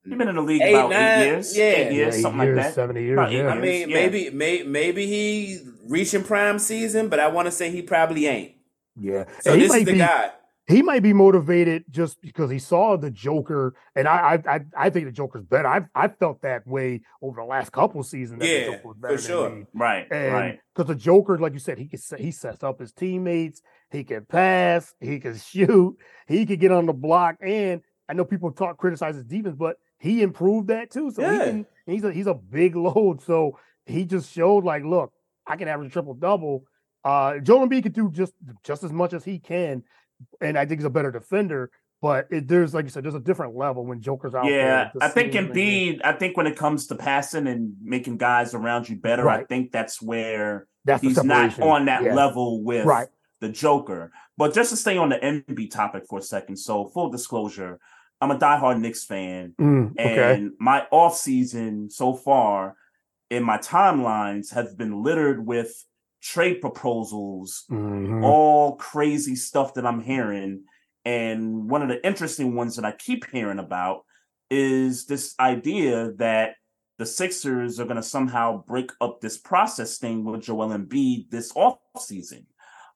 He's been in the league Eight, about nine, eight years. yeah. Eight Yeah, years, eight something years, like that. seventy years. About eight yeah. I mean, Yeah. maybe may, maybe he reaching prime season, but I want to say he probably ain't. yeah. So And he this might is the be, guy. he might be motivated just because he saw the Joker, and I I I, I think the Joker's better. I I felt that way over the last couple seasons. That Yeah, the Joker was for better than sure. me. Right. And right. because the Joker, like you said, he can he sets up his teammates. He can pass. He can shoot. He can get on the block. And I know people talk criticize his defense, but he improved that too. So he can, he's a he's a big load. So he just showed like, look, I can average a triple double. Uh, Joel Embiid can do just just as much as he can, and I think he's a better defender. But it, there's like you said, there's a different level when Joker's out there. Yeah, I think. Embiid. I think when it comes to passing and making guys around you better, I think that's where That's he's not on that Yeah. level with Right. the Joker. But just to stay on the Embiid topic for a second, so full disclosure, I'm a diehard Knicks fan, Mm, okay. and my off season so far in my timelines have been littered with trade proposals Mhm. all crazy stuff that I'm hearing. And one of the interesting ones that I keep hearing about is this idea that the Sixers are going to somehow break up this process thing with Joel Embiid this offseason.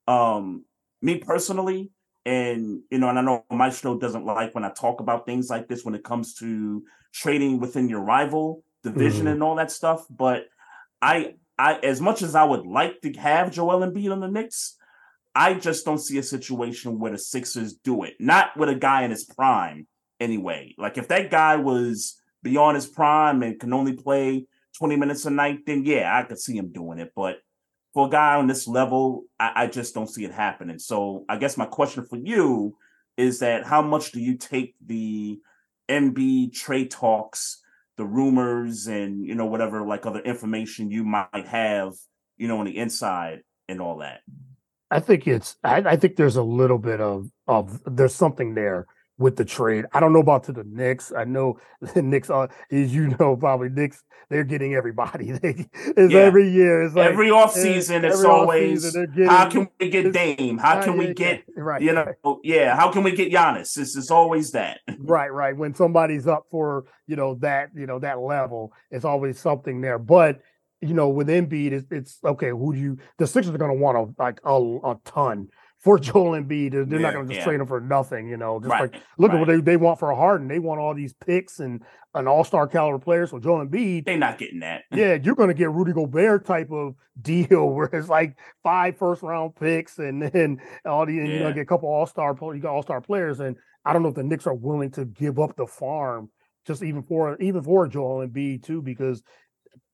Um, me personally, and you know, and I know Maestro doesn't like when I talk about things like this when it comes to trading within your rival division Mhm. and all that stuff. But I, I, as much as I would like to have Joel Embiid on the Knicks, I just don't see a situation where the Sixers do it. Not with a guy in his prime, anyway. Like if that guy was beyond his prime and can only play 20 minutes a night, then yeah, I could see him doing it. But for a guy on this level, I, I just don't see it happening. So I guess my question for you is that how much do you take the Embiid trade talks, the rumors, and you know, whatever like other information you might have, you know, on the inside and all that? I think it's I, I think there's a little bit of of there's something there with the trade. I don't know about to the Knicks. I know the Knicks are as you know probably Knicks they're getting everybody. They, it's Yeah. every year. It's like every off eh, season, it's every always they're getting- how can we get it's- Dame? How Ah, can yeah, we yeah, get right? you know? Yeah, how can we get Giannis? It's, it's always that. right right when somebody's up for you know that you know that level it's always something there but you know with Embiid it's, it's okay who do you the Sixers are going to want a like a, a ton for Joel Embiid they're not going to just yeah. trade him for nothing you know just right. like look at what they, they want for a Harden they want all these picks and an all-star caliber player. So Joel Embiid They're not getting that. yeah, you're going to get Rudy Gobert type of deal where it's like five first round picks and then all the and Yeah. going to get a couple all star you got all star players and I don't know if the Knicks are willing to give up the farm just even for even for Joel Embiid too because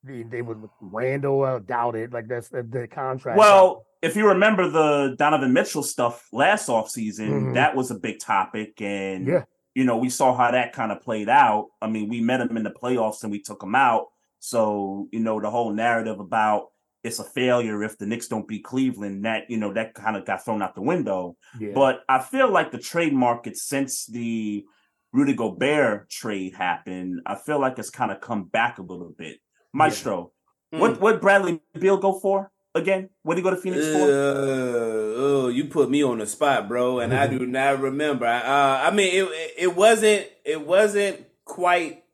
they, they would Randle uh, doubt it like that's the, the contract. Well, if you remember the Donovan Mitchell stuff last offseason, Mhm. that was a big topic. And, Yeah. you know, we saw how that kind of played out. I mean, we met him in the playoffs and we took him out. So, you know, the whole narrative about it's a failure if the Knicks don't beat Cleveland, that, you know, that kind of got thrown out the window. yeah. But I feel like the trade market since the Rudy Gobert trade happened, I feel like it's kind of come back a little bit. Maestro, Hmm. what what Bradley Beal go for again? What did he go to Phoenix for? Uh, oh, you put me on the spot, bro, and I do not remember. Uh, I mean, it it wasn't it wasn't quite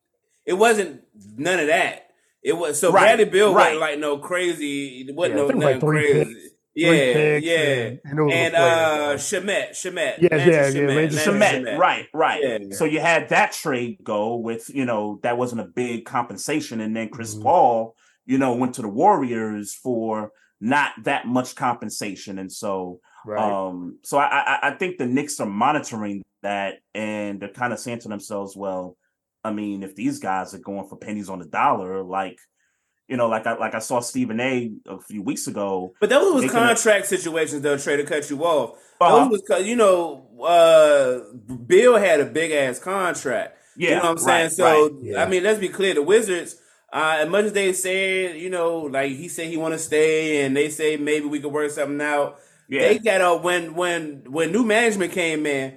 it wasn't none of that. It was so Right, Bradley Beal right. wasn't like no crazy. It wasn't Yeah, no think it was like three crazy. picks, yeah, yeah. and, and, it was And uh, so. Shamet, Shamet, Yes, Landry yeah, yeah, Shamet, Landry Landry Shamet, right, right. Yeah. So you had that trade go with, you know, that wasn't a big compensation, and then Chris Mhm. Paul, you know, went to the Warriors for not that much compensation, and so, right. um, so I, I, I think the Knicks are monitoring that, and they're kind of saying to themselves, well, I mean, if these guys are going for pennies on the dollar, like, you know, like I like I saw Stephen A. a few weeks ago. But those was contract situations, though. Trey to cut you off. Uh-huh. Those was, you know, uh, Beal had a big ass contract. Yeah, you know what I'm saying. right, so right. Yeah. I mean, let's be clear. The Wizards, uh, as much as they said, you know, like he said he want to stay, and they say maybe we could work something out. Yeah, They got out when when when new management came in.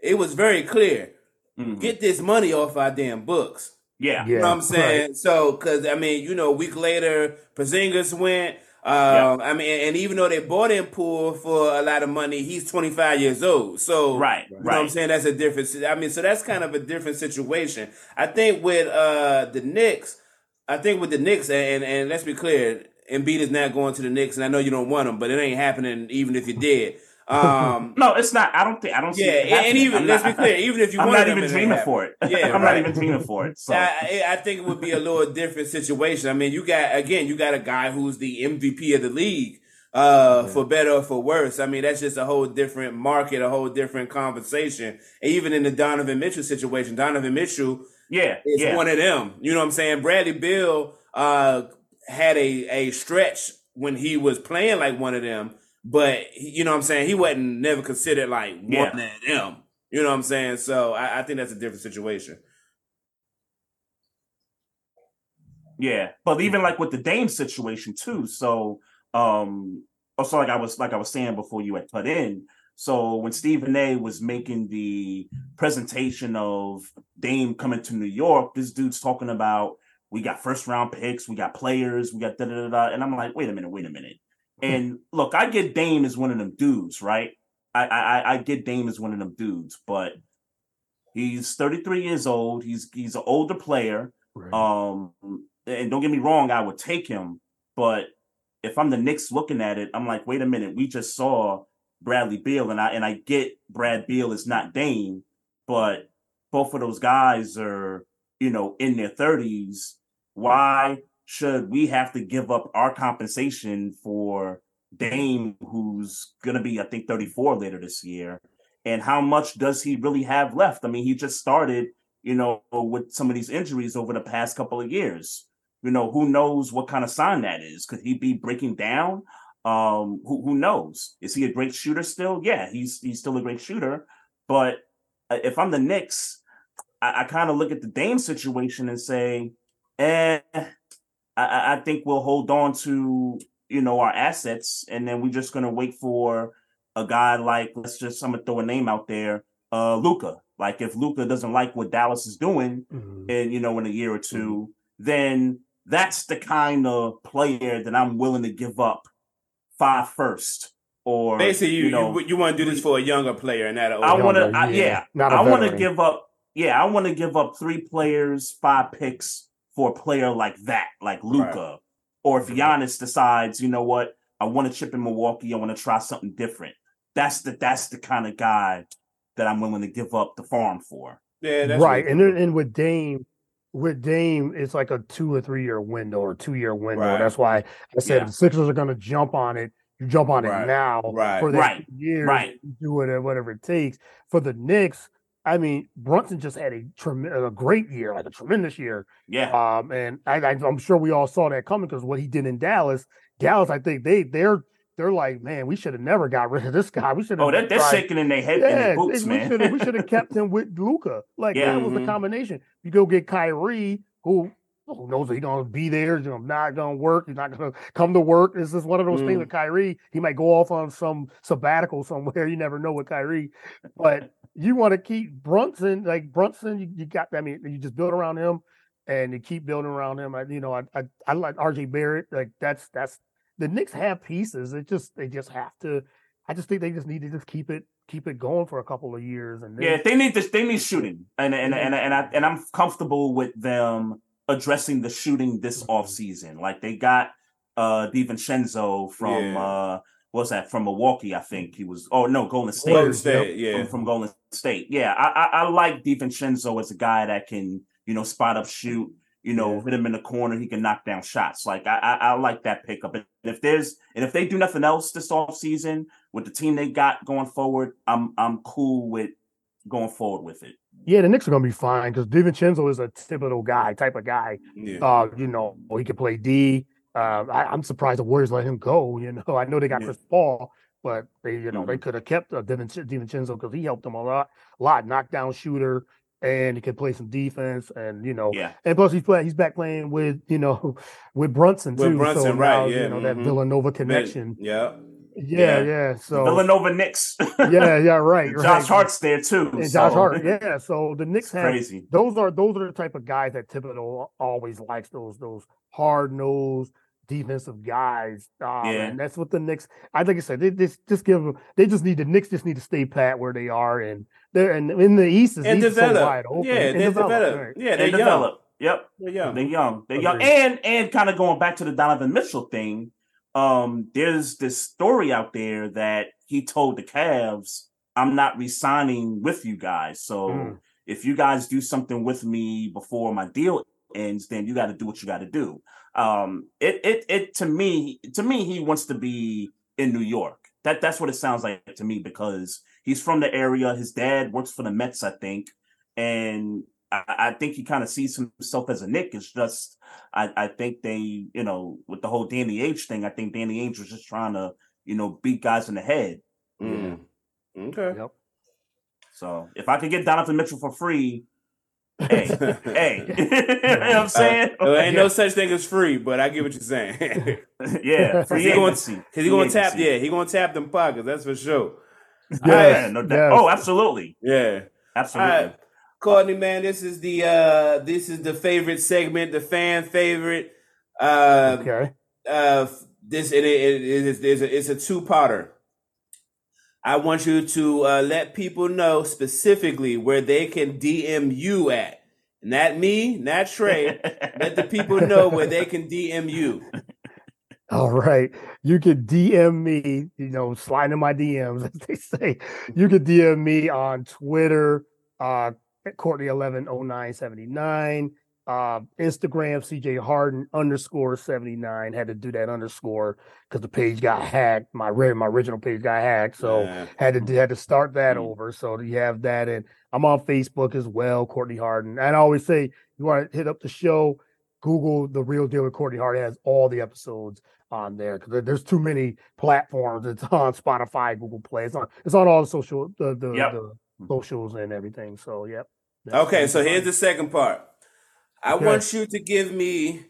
It was very clear. Mhm. Get this money off our damn books. yeah, yeah, You know what I'm right. saying? So, because I mean, you know, a week later, Porzingis went. Um, I mean, and even though they bought in Poole for a lot of money, he's 25 years old. So, right, you know what I'm saying? That's a different. I mean, so that's kind of a different situation. I think with uh the Knicks, I think with the Knicks, and and let's be clear, Embiid is not going to the Knicks, and I know you don't want him, but it ain't happening even if you did. Um, No, it's not. I don't think. I don't see. yeah, it and, and even I'm let's not- be clear, even if you I'm not him, even it dreaming for it. Yeah, I'm right. not even dreaming for it. So I, I think it would be a little different situation. I mean, you got again, you got a guy who's the MVP of the league, uh, for better or for worse. I mean, that's just a whole different market, a whole different conversation. And even in the Donovan Mitchell situation, Donovan Mitchell yeah, is yeah, one of them. You know what I'm saying? Bradley Beal uh, had a a stretch when he was playing like one of them, but he- you know what I'm saying? He wasn't never considered like one Yeah. of them. You know what I'm saying? So I, I think that's a different situation. yeah. But even like with the Dame situation too. So, um, also like I was like I was saying before you had put in. So when Stephen A was making the presentation of Dame coming to New York, this dude's talking about we got first round picks, we got players, we got da da da, da. and I'm like, wait a minute, wait a minute. And look, I get Dame as one of them dudes, right? I I, I get Dame as one of them dudes, but he's 33 years old. He's he's an older player. Right. Um, and don't get me wrong, I would take him, but if I'm the Knicks looking at it, I'm like, wait a minute, we just saw Bradley Beal, and I and I get Brad Beal is not Dame, but both of those guys are, you know, in their 30s. Why should we have to give up our compensation for Dame, who's gonna be, I think, 34 later this year? And how much does he really have left? I mean, he just started, you know, with some of these injuries over the past couple of years. You know, who knows what kind of sign that is? Could he be breaking down? Um, who who knows? Is he a great shooter still? Yeah, he's he's still a great shooter. But uh, if I'm the Knicks, I, I kind of look at the Dame situation and say, eh, I, I think we'll hold on to you know our assets, and then we're just gonna wait for a guy like let's just I'm gonna throw a name out there, uh, Luka. Like if Luka doesn't like what Dallas is doing, Mhm. and you know in a year or 2 then that's the kind of player that I'm willing to give up five first or Basically, you you, know you, want to do this for a younger player and not an I want to Younger, I, yeah. yeah Not a I want to give up yeah I want to give up three players five picks for a player like that like Luka or if Giannis decides you know what I want to chip in Milwaukee I want to try something different. That's the that's the kind of guy that I'm willing to give up the farm for. Yeah, that's right, and then, and with Dame, with Dame, it's like a two or three year window or two year window. Right. That's why I said Yeah. the Sixers are going to jump on it. You jump on Right. it now Right. for that Right. year, Right. do it whatever it takes. For the Knicks, I mean, Brunson just had a trem- a great year, like a tremendous year. yeah Um, and I, I, I'm sure we all saw that coming because what he did in Dallas, Dallas, I think they they're they're like, man, we should have never got rid of this guy. We should have. oh they're, they're shaking in their head in Yeah, their boots we should have we should have kept him with Luka. Like Yeah. that was the Mhm. combination. You go get Kyrie, who who knows he's gonna be there, you know, not gonna work, he's not gonna come to work. This is one of those things Mm. with Kyrie. He might go off on some sabbatical somewhere. You never know with Kyrie. But you want to keep Brunson, like Brunson, you, you got I mean, you just build around him and you keep building around him. I, you know, I, I I like RJ Barrett. Like that's that's the Knicks have pieces. It just they just have to. I just think they just need to just keep it keep it going for a couple of years. And then, Yeah, they need this. They need shooting, and and and and I and I'm comfortable with them addressing the shooting this Mhm. off season. Like they got uh DiVincenzo from Yeah. uh what's that from Milwaukee? I think he was. Oh no, Golden State. Golden Yep. State, yeah. From, from Golden State. Yeah, I, I I like DiVincenzo as a guy that can you know spot up, shoot. You know, hit him in the corner. He can knock down shots. Like I, I, I like that pickup. And if there's and if they do nothing else this off season with the team they got going forward, I'm I'm cool with going forward with it. yeah, the Knicks are gonna be fine because DiVincenzo is a typical guy, type of guy. Yeah. Uh, you know, he can play D. Uh, I, I'm surprised the Warriors let him go. You know, I know they got Yeah. Chris Paul, but they, you know, Mm-hmm. they could have kept uh, DiVincenzo because he helped them a lot, A lot knockdown shooter, and he can play some defense, and you know, Yeah. and plus he's play, he's back playing with you know with Brunson With too. Brunson, so right, now, yeah, you know that mhm. Villanova connection. Yeah. Yeah, Yeah. yeah. So Villanova Knicks. yeah, yeah, right. Josh right. Hart's there too. and so Josh Hart. Yeah. So the Knicks have crazy. those are those are the type of guys that Thibodeau always likes those those hard nosed defensive guys. Um, Yeah. and that's what the Knicks. I like I said, they just just give them. They just need the Knicks just need to stay pat where they are, and they're and in the East is And East is so develop. wide open. Yeah, and they develop, develop. right. Yeah, They they're young. develop. Yep. They're young. They're young. They're young. Agreed. And and kind of going back to the Donovan Mitchell thing, um, there's this story out there that he told the Cavs, I'm not resigning with you guys. So Mm. if you guys do something with me before my deal ends, then you got to do what you got to do. Um, it it it to me to me he wants to be in New York. That that's what it sounds like to me because he's from the area. His dad works for the Mets, I think, and I, I think he kind of sees himself as a Knick. It's just I, I think they you know with the whole Danny Ainge thing. I think Danny Ainge was just trying to you know beat guys in the head. Mm. Okay. Yep. So if I could get Donovan Mitchell for free, hey, hey, you know what I'm saying? There ain't no such thing as free, but I get what you're saying. yeah, Cause free he gonna, agency. cause he Free gonna tap, yeah, he gonna tap them pockets. That's for sure. Yeah, no doubt. yes. Oh, absolutely, Yeah. absolutely. Right. Courtney, man, this is the uh this is the favorite segment, the fan favorite. Uh, Okay. uh, this it, it, it is it's a, it's a two parter. I want you to uh, let people know specifically where they can DM you at. Not me, not Trey. let the people know where they can DM you. All right. You can DM me, you know, slide in my DMs, as they say. You can DM me on Twitter, uh, Courtney110979, uh, Instagram, CJ Harden underscore 79. Had to do that underscore because the page got hacked. My, my original page got hacked. So Yeah. had to had to start that Mm. over. So you have that, and I'm on Facebook as well, Courtney Harden. And I always say you want to hit up the show, Google the real deal with Courtney Harden has all the episodes on there because there's too many platforms. It's on Spotify, Google Play. It's on it's on all the social the the, Yep. the socials and everything. So yep. Okay, so here's the second part. I Okay. want you to give me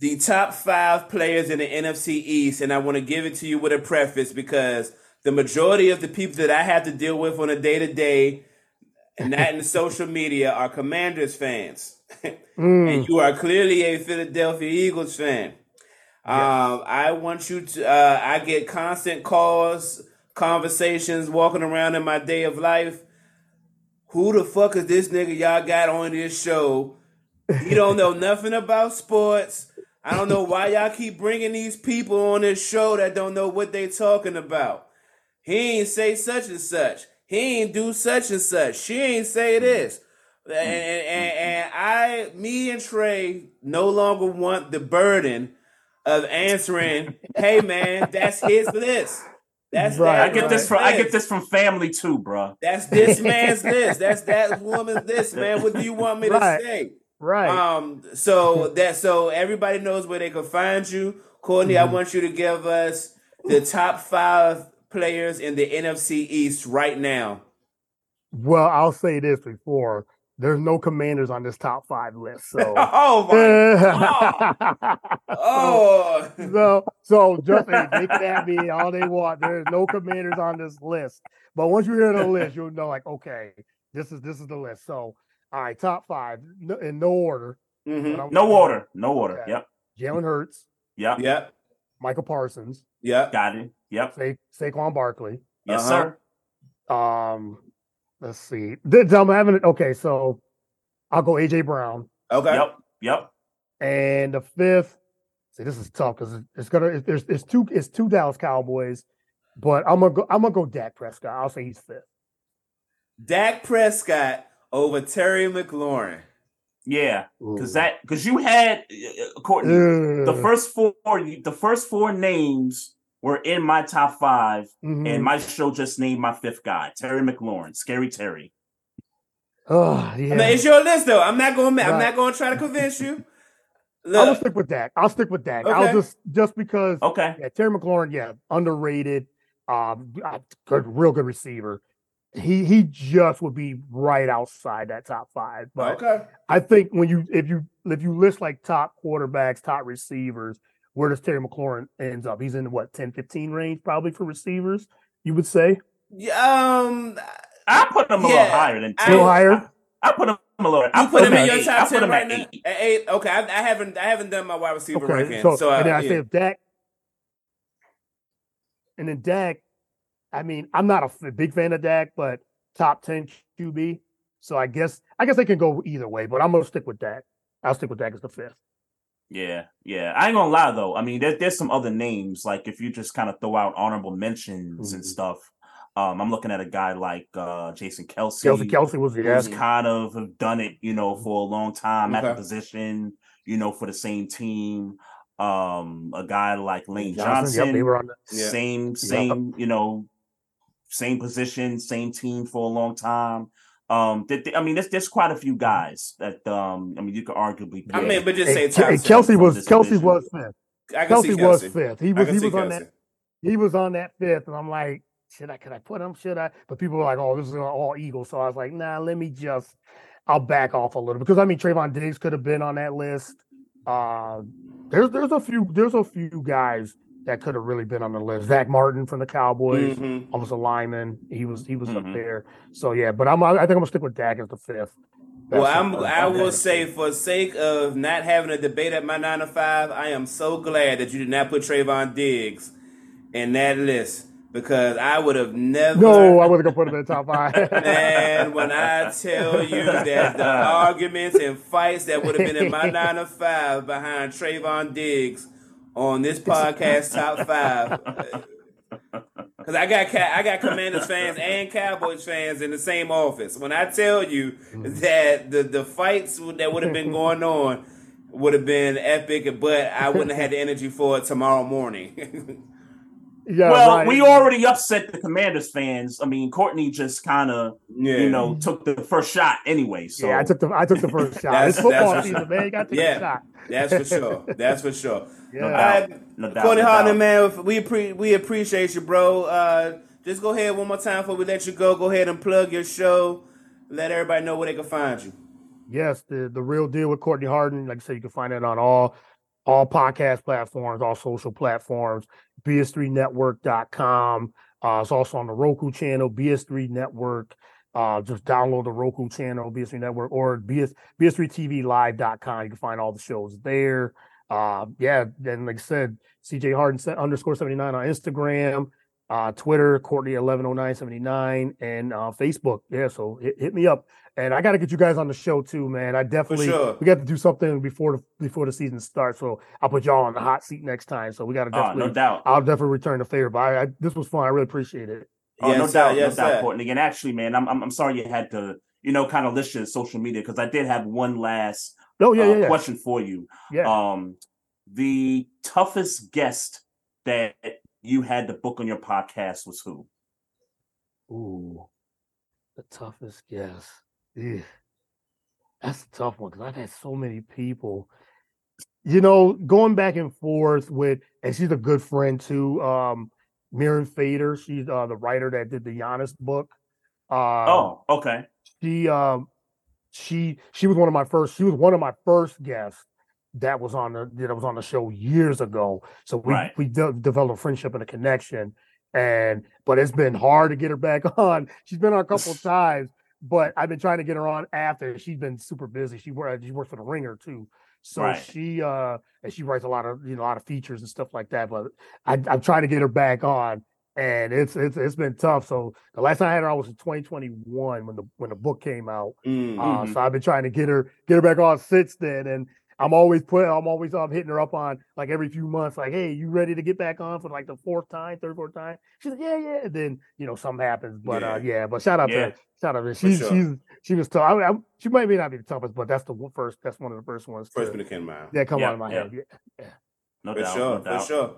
the top five players in the NFC East, and I want to give it to you with a preface because the majority of the people that I have to deal with on a day to day, and not in the social media, are Commanders fans, Mm, and you are clearly a Philadelphia Eagles fan. Um, I want you to. Uh, I get constant calls, conversations, walking around in my day of life. Who the fuck is this nigga y'all got on this show? He don't know nothing about sports. I don't know why y'all keep bringing these people on this show that don't know what they talking about. He ain't say such and such. He ain't do such and such. She ain't say this. And, and, and I, me and Trey no longer want the burden of answering, hey man, that's his list. That's Right, that I get this from I get this from family too, bro. That's this man's list. That's that woman's list, man. What do you want me Right. to say? Right. Um, so that so everybody knows where they can find you. Courtney, I want you to give us the top five players in the NFC East right now. well, I'll say this before. There's no commanders on this top five list. So oh my god. Oh so, so just hey, they can have me all they want. There's no commanders on this list. But once you hear the list, you'll know like, okay, this is this is the list. So all right, top five no- in no order. Mhm. No order. no order. Okay. Yep, Jalen Hurts, yep, Yep. Micah Parsons, Yep. got it. Yep, Sa- Saquon Barkley. yes, Uh-huh. sir. Um, let's see. Th- I'm having it. Okay, so I'll go AJ Brown, Okay. Yep, yep. and the fifth. See, this is tough because it's gonna. It's, there's it's two. It's two Dallas Cowboys, but I'm gonna go. I'm gonna go Dak Prescott. I'll say he's fifth. Dak Prescott over Terry McLaurin. Yeah, because that because you had Courtney. The first four, the first four names were in my top five, Mhm. and my show just named my fifth guy, Terry McLaurin, Scary Terry. Oh, I mean, it's your list though. I'm not going. to I'm not going to try to convince you. I will stick with that. I'll stick with Dak. I'll just just because Okay, yeah, Terry McLaurin, yeah, underrated. Um, uh, good, real good receiver. He he just would be right outside that top five. But okay. I think when you if you if you list like top quarterbacks, top receivers, where does Terry McLaurin ends up? He's in what 10, 15 range probably for receivers. You would say Yeah, Um, I put him a Yeah, little higher than I- ten. Still higher? I, I put him a little. I you put him in your eight. top I put ten him right now. eight. At eight. Okay, I, I haven't. I haven't done my wide receiver okay. ranking. So, So, uh, and then I yeah. say if Dak, and then Dak. I mean, I'm not a big fan of Dak, but top ten QB. So I guess I guess they can go either way, but I'm gonna stick with Dak. I'll stick with Dak as the fifth. Yeah, yeah. I ain't gonna lie though. I mean, there, there's some other names. Like if you just kind of throw out honorable mentions and Mhm. stuff. Um, I'm looking at a guy like uh Jason Kelce. Kelce Kelce was yeah. who's kind of have done it, you know, for a long time at the position, you know, for the same team. Um, a guy like Lane Johnson. Johnson, Yep, they were on. The, Yeah. same, same, you know, same position, same team for a long time. Um, th- th- I mean, there's there's quite a few guys that um, I mean, you could arguably. I mean, but just say Ke- top. Kelce was Kelce division. was fifth. I can Kelce see was fifth. He was he see was on that he was on that fifth, and I'm like, should I could I put him? Should I? But people were like, oh, this is all Eagles. So I was like, nah, let me just I'll back off a little because I mean Trevon Diggs could have been on that list. Uh, there's there's a few there's a few guys that could have really been on the list. Zack Martin from the Cowboys, Mhm. almost a lineman. He was he was Mhm. up there. So yeah, but I'm I think I'm gonna stick with Dak as the fifth. Well, I'm, I will say, for sake of not having a debate at my nine to five, I am so glad that you did not put Trevon Diggs in that list because I would have never. No, I wasn't gonna put him in the top five. Man, when I tell you that the arguments and fights that would have been in my nine to five behind Trevon Diggs on this podcast top five, because I got I got Commanders fans and Cowboys fans in the same office. When I tell you mm. that the the fights that would have been going on would have been epic, but I wouldn't have had the energy for it tomorrow morning. yeah, well, right. we already upset the Commanders fans. I mean, Courtney just kind of, yeah, you know, took the first shot anyway. So yeah, I took the I took the first shot. That's- It's football that's- season, man. You got to take Yeah. a shot. that's for sure. That's for sure. Yeah. no doubt, right, no doubt, Courtney no Harden, doubt. man, we appre- we appreciate you, bro. Uh, just go ahead one more time before we let you go. Go ahead and plug your show. Let everybody know where they can find you. Yes, the the real deal with Courtney Harden. Like I said, you can find it on all all podcast platforms, all social platforms, bs3network.com. Uh, it's also on the Roku channel, BS3 Network. Uh, just download the Roku channel, BS3 Network, or BS BS3TVLive.com. You can find all the shows there. Uh, yeah, then like I said, CJ Harden se- underscore 79 on Instagram, uh, Twitter, Courtney 110979, and uh, Facebook. Yeah, so hit, hit me up. And I got to get you guys on the show too, man. I definitely sure. we got to do something before the before the season starts. So I'll put y'all on the hot seat next time. So we got to Oh, definitely. no doubt. I'll definitely return the favor. But I, I, this was fun. I really appreciate it. Oh, no Yes, sir. doubt, Yes, no doubt, sir. Courtney. And actually, man, I'm, I'm I'm sorry you had to, you know, kind of list your social media because I did have one last Oh yeah, uh, yeah, yeah. question for you. yeah. Um, the toughest guest that you had to book on your podcast was who? Ooh, the toughest guest. Yeah. That's a tough one because I've had so many people. You know, going back and forth with, and she's a good friend too. Um, Mirin Fader. She's uh, the writer that did the Giannis book. Uh, oh, okay. she um she she was one of my first she was one of my first guests that was on the that was on the show years ago. So we Right. we de- developed a friendship and a connection and but it's been hard to get her back on. She's been on a couple of times but i've been trying to get her on after. She's been super busy. She works she works for the ringer too. So Right. she uh and she writes a lot of you know a lot of features and stuff like that but I, i'm trying to get her back on and it's it's it's been tough so the last time i had her on was in 2021 when the when the book came out Mm. uh, Mhm. so I've been trying to get her get her back on since then, and I'm always put I'm always um, hitting her up on like every few months, like, hey, you ready to get back on for like the fourth time, third, fourth time? She's like, yeah, yeah. And then you know something happens, but uh, Yeah. yeah. But shout out Yeah. to shout out to she's sure. she's she was tough. I, I, she might be not be the toughest, but that's the one- first. That's one of the first ones. First to, one that came to mind. that come Yeah, out of my yeah. head. Yeah. No For doubt, sure, no doubt. for sure.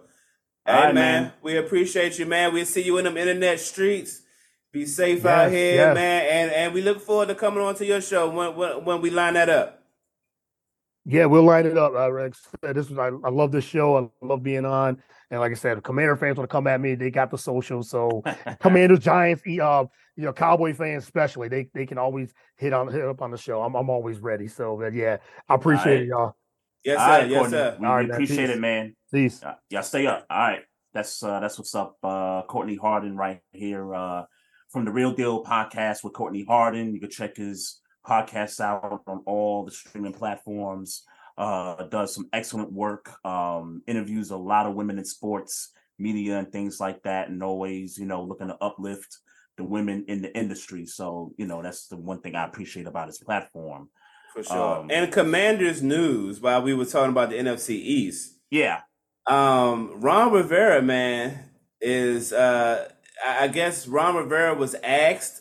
Hey right, man, man. we appreciate you, man. We'll see you in them internet streets. Be safe Yes, out here, yes. man, and and we look forward to coming on to your show when when, when we line that up. Yeah, we'll line it up. Uh, Rex. This was I, I love this show. I love being on. And like I said, Commander fans want to come at me, they got the social. So Commanders, Giants, uh, you know, Cowboy fans especially, they they can always hit on hit up on the show. I'm I'm always ready. So but yeah, I appreciate it, y'all. Yes, sir. right, yes, Courtney. sir. We, All we appreciate Peace. it, man. Peace. Uh, y'all stay up. All right. That's uh that's what's up. Uh Courtney Harden right here uh from the Real Deal podcast with Courtney Harden. You can check his podcast out on all the streaming platforms. Uh does some excellent work. Um interviews a lot of women in sports, media and things like that and always, you know, looking to uplift the women in the industry. So, you know, that's the one thing I appreciate about his platform. For sure. Um, and Commanders news while we were talking about the NFC East. Yeah. Um, Ron Rivera, man, is uh I guess Ron Rivera was asked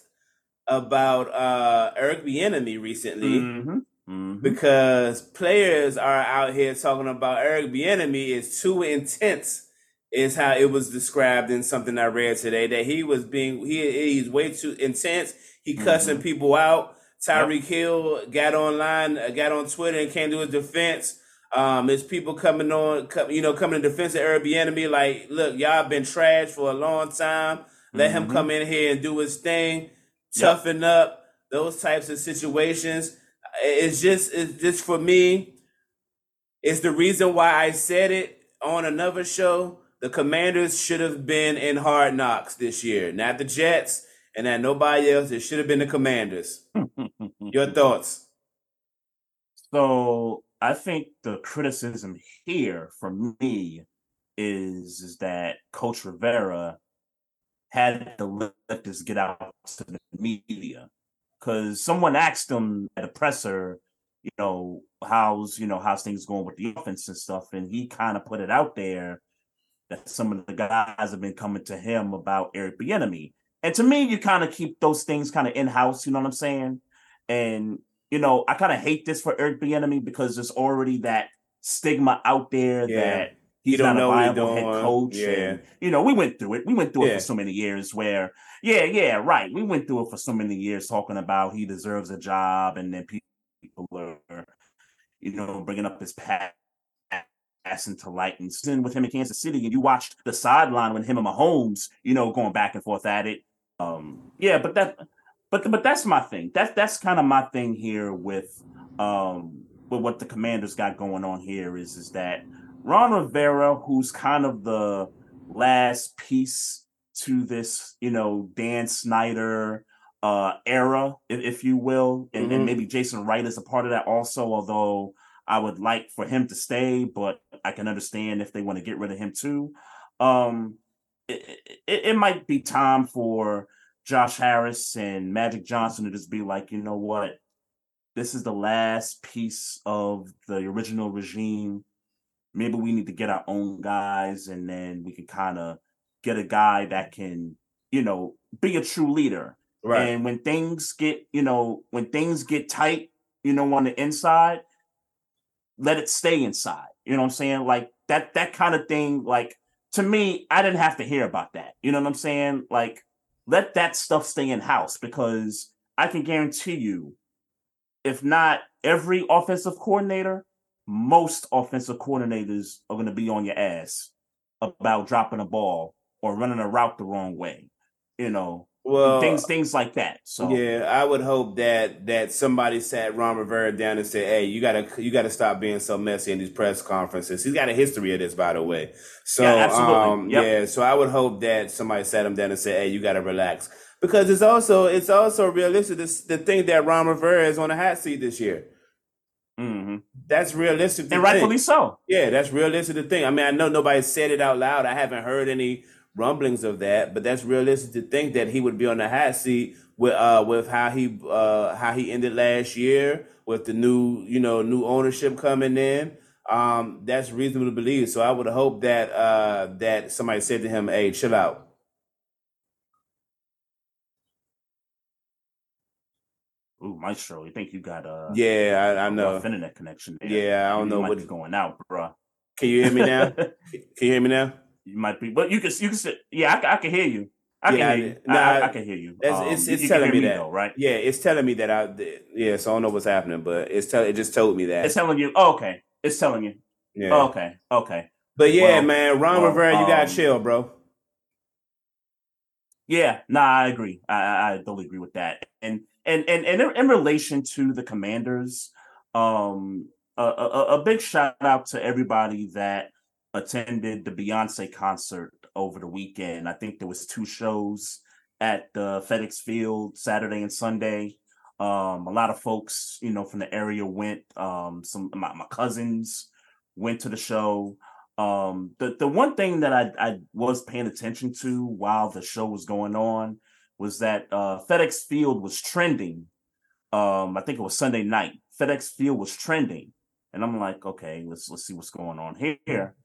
about uh Eric Bieniemy recently Mhm. Mhm. because players are out here talking about Eric Bieniemy is too intense, is how it was described in something I read today. That he was being he he's way too intense. He cussing people out. Tyreek Hill got online, uh, got on Twitter, and came to his defense. Um, there's people coming on, co- you know, coming in defense of Eric Bieniemy. Like, look, y'all been trash for a long time. Let him Mhm. come in here and do his thing, Yep. toughen up. Those types of situations. it's just it's just for me. It's the reason why I said it on another show. The Commanders should have been in Hard Knocks this year, not the Jets, and that nobody else. It should have been the Commanders. Your thoughts? So I think the criticism here from me is is that Coach Rivera had to let this get out to the media because someone asked him at a presser, you know, how's you know how's things going with the offense and stuff, and he kind of put it out there that some of the guys have been coming to him about Eric Bieniemy, and to me, you kind of keep those things kind of in house. You know what I'm saying? And you know, I kind of hate this for Eric Bieniemy because there's already that stigma out there Yeah. that he's You don't not a know he viable head coach. Yeah. And, you know, we went through it. We went through it for so many years where, yeah, yeah, right. We went through it for so many years talking about he deserves a job, and then people are, you know, bringing up his past into light and then with him in Kansas City, and you watched the sideline when him and Mahomes, you know, going back and forth at it. Um, yeah, but that, but but that's my thing. That's that's kind of my thing here with um with what the Commanders got going on here is is that Ron Rivera, who's kind of the last piece to this, you know, Dan Snyder uh era, if, if you will, and, Mhm. and maybe Jason Wright is a part of that also, although I would like for him to stay, but I can understand if they want to get rid of him too. Um, it, it, it might be time for Josh Harris and Magic Johnson to just be like, you know what, this is the last piece of the original regime. Maybe we need to get our own guys, and then we can kind of get a guy that can, you know, be a true leader. Right. And when things get, you know, when things get tight, you know, on the inside, let it stay inside. You know what I'm saying? Like that that kind of thing, like to me, I didn't have to hear about that. You know what I'm saying? Like let that stuff stay in house because I can guarantee you, if not every offensive coordinator, most offensive coordinators are going to be on your ass about dropping a ball or running a route the wrong way. You know, well, things things like that. So Yeah, I would hope that that somebody sat Ron Rivera down and said, "Hey, you gotta you gotta stop being so messy in these press conferences." He's got a history of this, by the way. So, Yeah, absolutely. um, Yep. yeah, so I would hope that somebody sat him down and said, "Hey, you gotta relax," because it's also it's also realistic. This, the thing that Ron Rivera is on the hot seat this year. mhm. That's realistic, and rightfully think. so. Yeah, that's realistic The thing. I mean, I know nobody said it out loud. I haven't heard any rumblings of that, but that's realistic to think that he would be on the hot seat with uh with how he uh how he ended last year with the new you know new ownership coming in. Um, that's reasonable to believe. So I would hope that uh that somebody said to him, "Hey, chill out." Ooh, Maestro, you think you got a Yeah, I, I know. internet connection there. Yeah, I don't You know what's going out, bro. Can you hear me now? Can you hear me now? You might be, but you can you can say, yeah, I, I can hear you. I can Yeah, I- hear you. nah, I, I, can hear you. It's, Um, it's, it's you telling hear me that, though, right? Yeah, it's telling me that I. Yeah, so I don't know what's happening, but it's tell. It just told me that. It's telling you. Oh, okay, it's telling you. yeah. Oh, okay, okay. But yeah, Well, man, Ron well, Rivera, you gotta um, chill, bro. Yeah, nah, I agree. I, I, totally agree with that. And and and and in, in relation to the Commanders, um, a, a, a big shout out to everybody that attended the Beyonce concert over the weekend. I think there was two shows at the FedEx Field Saturday and Sunday. Um, a lot of folks, you know, from the area went. Um, some my, my cousins went to the show. Um, the the one thing that I I was paying attention to while the show was going on was that uh, FedEx Field was trending. Um, I think it was Sunday night. FedEx Field was trending, and I'm like, okay, let's let's see what's going on here.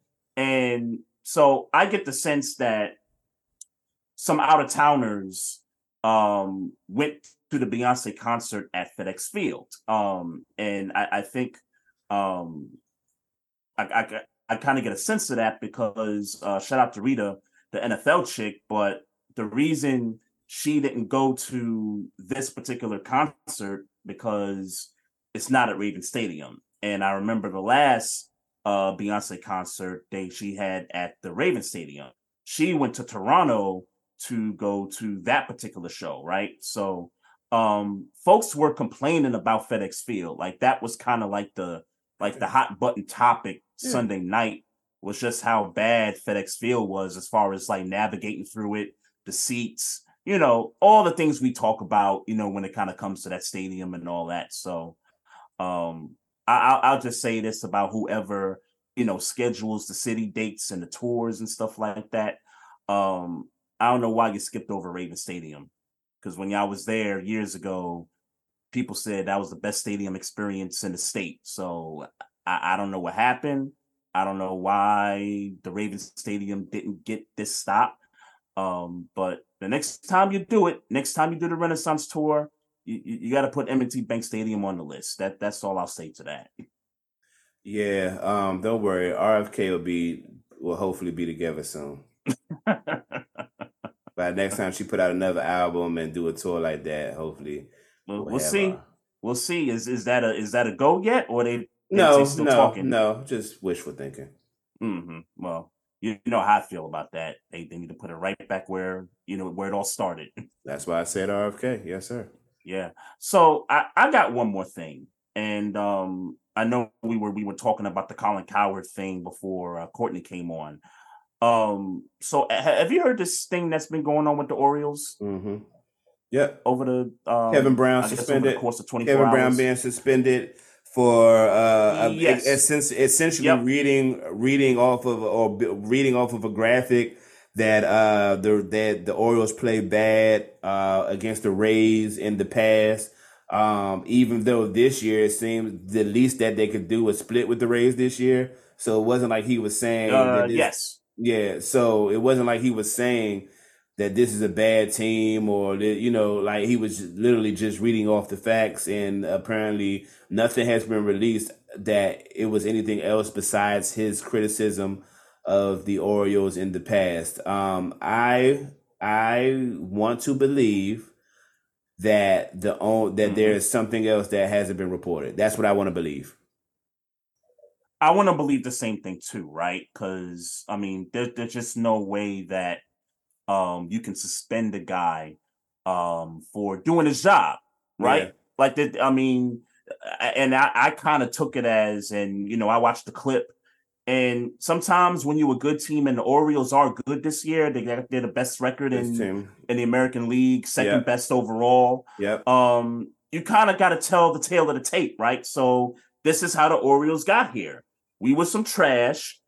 And so I get the sense that some out of towners um, went to the Beyonce concert at FedEx Field, um, and I, I think um, I, I, I kind of get a sense of that because uh, shout out to Rita, the NFL chick, but the reason she didn't go to this particular concert because it's not at Raven Stadium. And I remember the last uh, Beyonce concert they she had at the Raven Stadium. She went to Toronto to go to that particular show, right? So um, folks were complaining about FedEx Field. Like that was kind of like the like the hot button topic Yeah. Sunday night was just how bad FedEx Field was as far as like navigating through it, the seats, you know, all the things we talk about, you know, when it kind of comes to that stadium and all that. So, um, I, I'll, just say this about whoever you know schedules the city dates and the tours and stuff like that. Um, I don't know why you skipped over Raven Stadium because when y'all was there years ago, people said that was the best stadium experience in the state. So I, I don't know what happened. I don't know why the Ravens Stadium didn't get this stop. Um, but the next time you do it, next time you do the Renaissance tour, you, you, got to put M&T Bank Stadium on the list. That that's all I'll say to that. Yeah, um, don't worry. RFK will be will hopefully be together soon. By next time she put out another album and do a tour like that, hopefully we'll, we'll see. a- We'll see. Is is that a is that a go yet, or they? No, they still no, talking? no, just wishful thinking. hmm Well, you, you know how I feel about that. They they need to put it right back where you know where it all started. That's why I said RFK. Yes, sir. Yeah. So I, I got one more thing, and um, I know we were we were talking about the Colin Cowherd thing before uh, Courtney came on. Um, so ha- have you heard this thing that's been going on with the Orioles Mm-hmm. Yep. over the um, Kevin Brown over suspended. the course of twenty Kevin hours? Brown being suspended for uh, Yes. essen- essentially Yep. reading reading off of or b- reading off of a graphic that uh the that the Orioles play bad uh against the Rays in the past. Um, even though this year it seems the least that they could do was split with the Rays this year. So it wasn't like he was saying Uh, that this- yes. yeah, so it wasn't like he was saying that this is a bad team or that, you know, like he was literally just reading off the facts and apparently nothing has been released that it was anything else besides his criticism of the Orioles in the past. Um I I want to believe that the own that Mhm. there is something else that hasn't been reported. That's what I want to believe. I want to believe the same thing too, right? Because I mean, there, there's just no way that um you can suspend a guy um for doing his job, right? Yeah. Like that. I mean, and I, I kind of took it as, and you know, I watched the clip, and sometimes when you're a good team, and the Orioles are good this year, they got they're the best record This in team. in the American League, second Yeah. best overall Yep. um, you kind of got to tell the tale of the tape, right? So this is how the Orioles got here. We were some trash,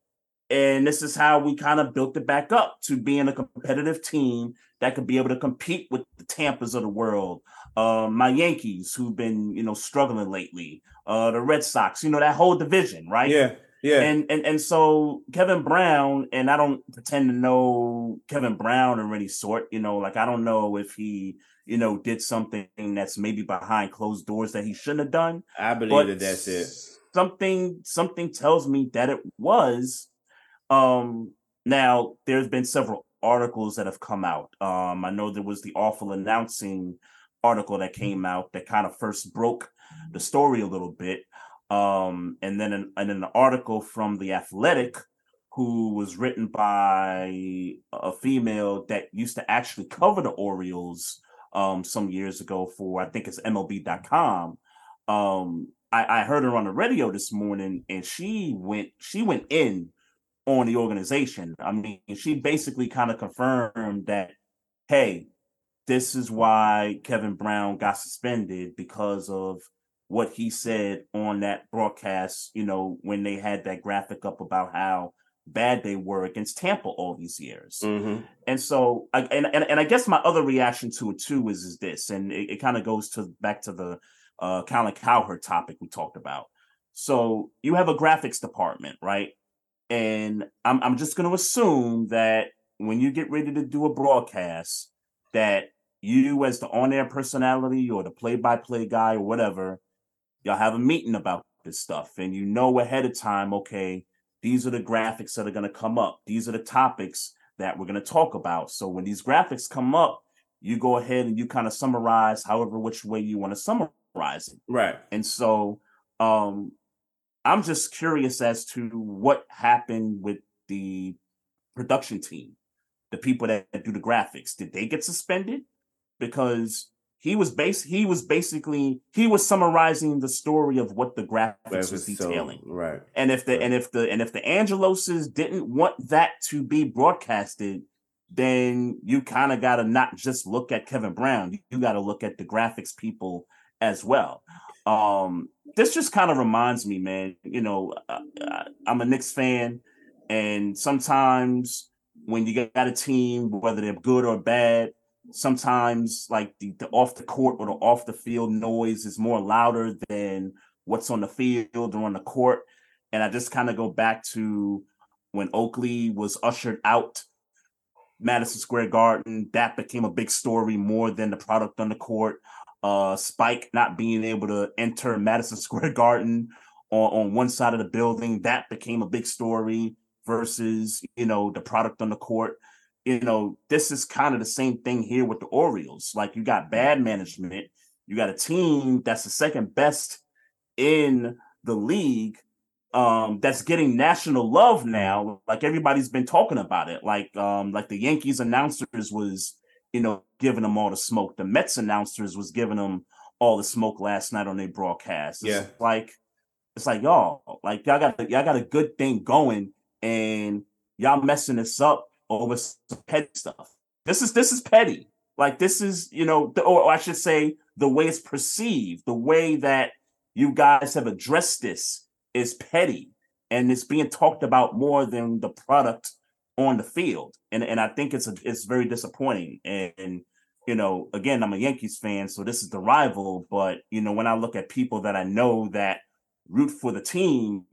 and this is how we kind of built it back up to being a competitive team that could be able to compete with the Tampas of the world, uh, my Yankees, who've been you know struggling lately, uh, the Red Sox, you know that whole division, right? Yeah. Yeah. And and and so Kevin Brown, and I don't pretend to know Kevin Brown or any sort, you know, like I don't know if he, you know, did something that's maybe behind closed doors that he shouldn't have done. I believe But that that's it. Something something tells me that it was. Um now there's been several articles that have come out. Um I know there was the awful announcing article that came out that kind of first broke the story a little bit um, and then an, and an article from the Athletic, who was written by a female that used to actually cover the Orioles um, some years ago for I think it's MLB.com. Um, I, I heard her on the radio this morning, and she went she went in on the organization. I mean, she basically kind of confirmed that, hey, this is why Kevin Brown got suspended because of what he said on that broadcast, you know, when they had that graphic up about how bad they were against Tampa all these years. Mm-hmm. And so, I, and, and and I guess my other reaction to it too is is this, and it, it kind of goes to back to the uh, Colin Cowherd topic we talked about. So you have a graphics department, right? And I'm I'm just going to assume that when you get ready to do a broadcast, that you as the on-air personality or the play-by-play guy or whatever, y'all have a meeting about this stuff, and you know ahead of time, okay, these are the graphics that are going to come up. These are the topics that we're going to talk about. So when these graphics come up, you go ahead and you kind of summarize however which way you want to summarize it. Right. And so um I'm just curious as to what happened with the production team, the people that do the graphics. Did they get suspended? Because he was base he was basically he was summarizing the story of what the graphics was So, detailing. right. And if the Right. and if the and if the Angeloses didn't want that to be broadcasted, then you kind of got to not just look at Kevin Brown. You, got to look at the graphics people as well. Um, this just kind of reminds me, man. You know, uh, I'm a Knicks fan, and sometimes when you got a team, whether they're good or bad, sometimes like the, the off the court or the off the field noise is more louder than what's on the field or on the court. And I just kind of go back to when Oakley was ushered out Madison Square Garden. That became a big story more than the product on the court. Uh, Spike not being able to enter Madison Square Garden on, on one side of the building, that became a big story versus, you know, the product on the court. You know, this is kind of the same thing here with the Orioles. Like you got bad management, you got a team that's the second best in the league um that's getting national love now like everybody's been talking about it like um like the yankees announcers was you know giving them all the smoke the mets announcers was giving them all the smoke last night on their broadcast it's Yeah. like it's like y'all like y'all got y'all got a good thing going and y'all messing this up over petty stuff. This is this is petty. Like this is you know the, or i should say the way it's perceived the way that you guys have addressed this is petty and it's being talked about more than the product on the field. And and i think it's a, it's very disappointing. And, and you know again i'm a yankees fan so this is the rival but you know when i look at people that i know that root for the team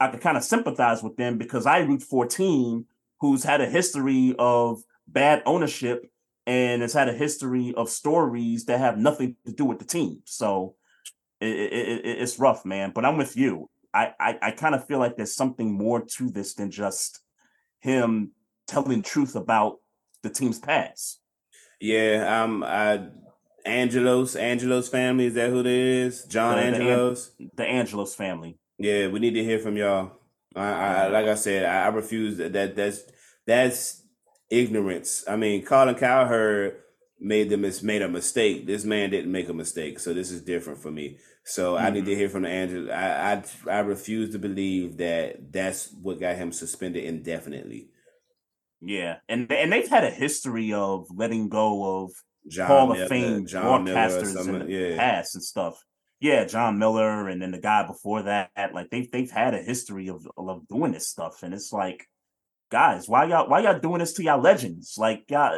i can kind of sympathize with them because i root for a team who's had a history of bad ownership and has had a history of stories that have nothing to do with the team so it, it, it, it's rough man but i'm with you I, I, I kind of feel like there's something more to this than just him telling truth about the team's past. Yeah, um, I, Angelos, Angelos family, is that who it is? John The- the An- Angelos. The Angelos family. Yeah, we need to hear from y'all. I, I like I said, I, I refuse that, that. That's that's ignorance. I mean, Colin Cowherd made them made a mistake. This man didn't make a mistake, so this is different for me. So I need to mm-hmm. hear from the Angel. I, I I refuse to believe that that's what got him suspended indefinitely. Yeah, and and they've had a history of letting go of John Hall Miller, of Fame John broadcasters in the yeah. past and stuff. Yeah, Jon Miller, and then the guy before that. Like they've they've had a history of of doing this stuff, and it's like, guys, why y'all why y'all doing this to y'all legends? Like, y'all,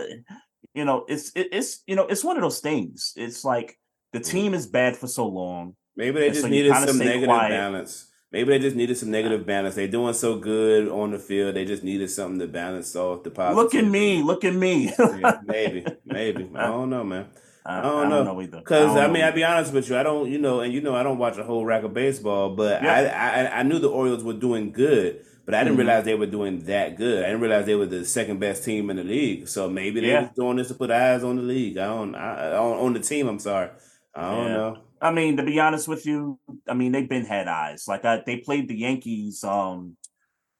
you know, it's it, it's you know, it's one of those things. It's like the Mm-hmm. team is bad for so long. Maybe they just so needed some negative quiet. balance. Maybe they just needed some negative balance. They're doing so good on the field. They just needed something to balance off the positive. Look at me, look at me. Maybe, maybe. I don't know, man. I, don't I know. either. Because don't I, mean, I'll be honest with you. I don't, you know, and you know, I don't watch a whole rack of baseball, but Yeah. I, I, I knew the Orioles were doing good, but I didn't Mhm. realize they were doing that good. I didn't realize they were the second best team in the league. So maybe they Yeah. was doing this to put eyes on the league. I don't, I, on, on the team. I'm sorry. I don't Yeah. know. I mean, to be honest with you, I mean they've been had eyes. Like I, they played the Yankees um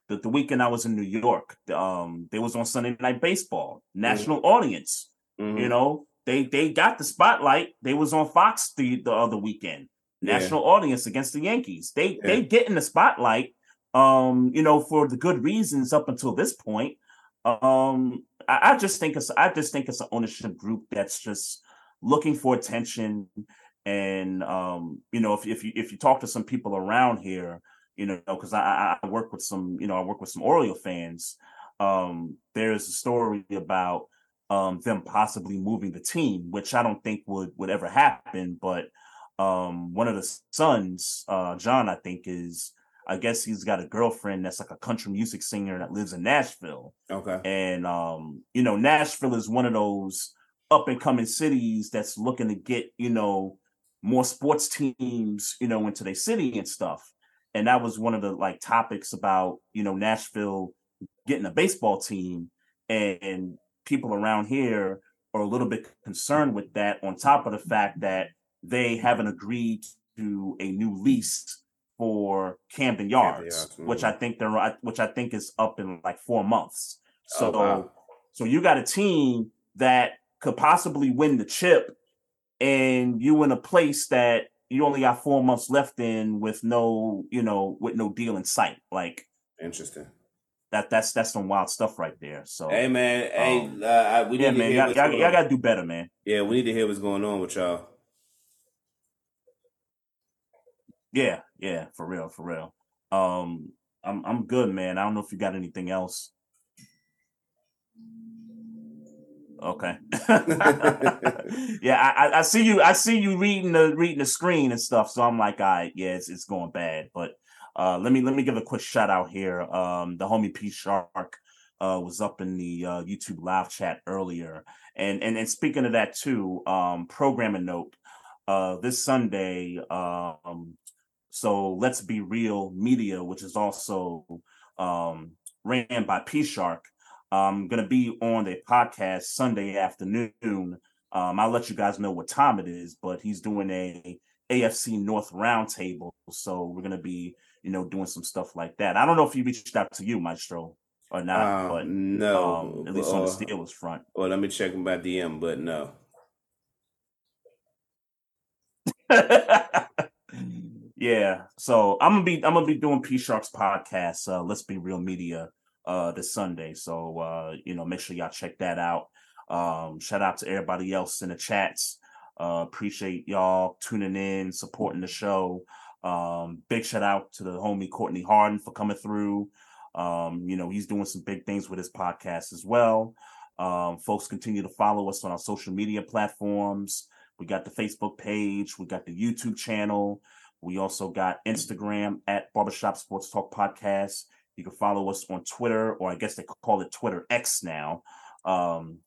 the, the weekend I was in New York. Um, they was on Sunday Night Baseball, national audience. Mhm. You know, they they got the spotlight. They was on Fox the the other weekend, Yeah. national audience against the Yankees. They Yeah. they get in the spotlight. Um, you know, for the good reasons up until this point. Um, I, I just think it's I just think it's an ownership group that's just looking for attention and um you know if, if you if you talk to some people around here you know because I, I work with some you know i work with some oriole fans um there's a story about um them possibly moving the team which i don't think would would ever happen but um one of the sons uh john i think is i guess he's got a girlfriend that's like a country music singer that lives in nashville Okay. and um, you know, Nashville is one of those up and coming cities that's looking to get, you know, more sports teams, you know, into their city and stuff. And that was one of the like topics about, you know, Nashville getting a baseball team. And, and people around here are a little bit concerned with that, on top of the fact that they haven't agreed to a new lease for Camden Yards, Yards, which mhm. I think they're which I think is up in like four months. So Oh, wow. so you got a team that could possibly win the chip and you in a place that you only got four months left in with no, you know, with no deal in sight. Like Interesting. that that's that's some wild stuff right there. So Hey man, hey, Um, uh, we need yeah, to man, hear y'all, y'all, y'all gotta do better, man. Yeah, we need to hear what's going on with y'all. Yeah, yeah, for real, for real. Um, I'm I'm good, man. I don't know if you got anything else. Okay. yeah, I, I- I see you. I see you reading the reading the screen and stuff. So I'm like, all right, yeah, it's it's going bad. But uh, let me let me give a quick shout out here. Um, the homie P Shark uh was up in the uh, YouTube live chat earlier, and and and speaking of that too, um, programming note. Uh, this Sunday, um, so let's be real media, which is also um ran by P Shark. I'm gonna be on the podcast Sunday afternoon. Um, I'll let you guys know what time it is, but he's doing a AFC North roundtable, so we're gonna be, you know, doing some stuff like that. I don't know if he reached out to you, Maestro, or not, Um, but no, um, at least on the uh, Steelers front. Well, let me check my DM, but no. yeah, so I'm gonna be I'm gonna be doing P Shark's podcast. Uh, Let's be real media uh this Sunday. So uh, you know, make sure y'all check that out. Um, shout out to everybody else in the chats. Uh, appreciate y'all tuning in, supporting the show. Um, big shout out to the homie Courtney Harden for coming through. Um, you know, he's doing some big things with his podcast as well. Um, folks continue to follow us on our social media platforms. We got the Facebook page, we got the YouTube channel, we also got Instagram at Barbershop Sports Talk Podcast. You can follow us on Twitter, or I guess they call it Twitter X now. Um,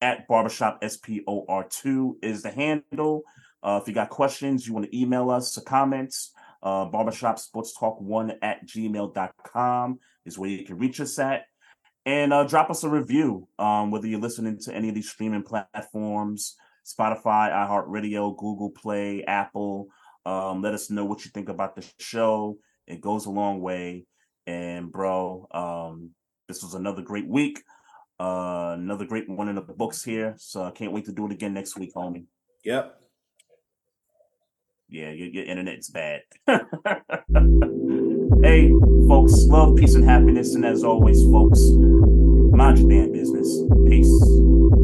at Barbershop SPOR2 is the handle. Uh, if you got questions, you want to email us comments, uh, barbershop sports talk one at gmail.com is where you can reach us at. And uh, drop us a review, um, whether you're listening to any of these streaming platforms, Spotify, iHeartRadio, Google Play, Apple. Um, let us know what you think about the show. It goes a long way. And bro, um, this was another great week. Uh, another great one in the books here. So I can't wait to do it again next week, homie. Yep. Yeah, your, your internet's bad. hey, folks, love, peace, and happiness. And as always, folks, mind your damn business. Peace.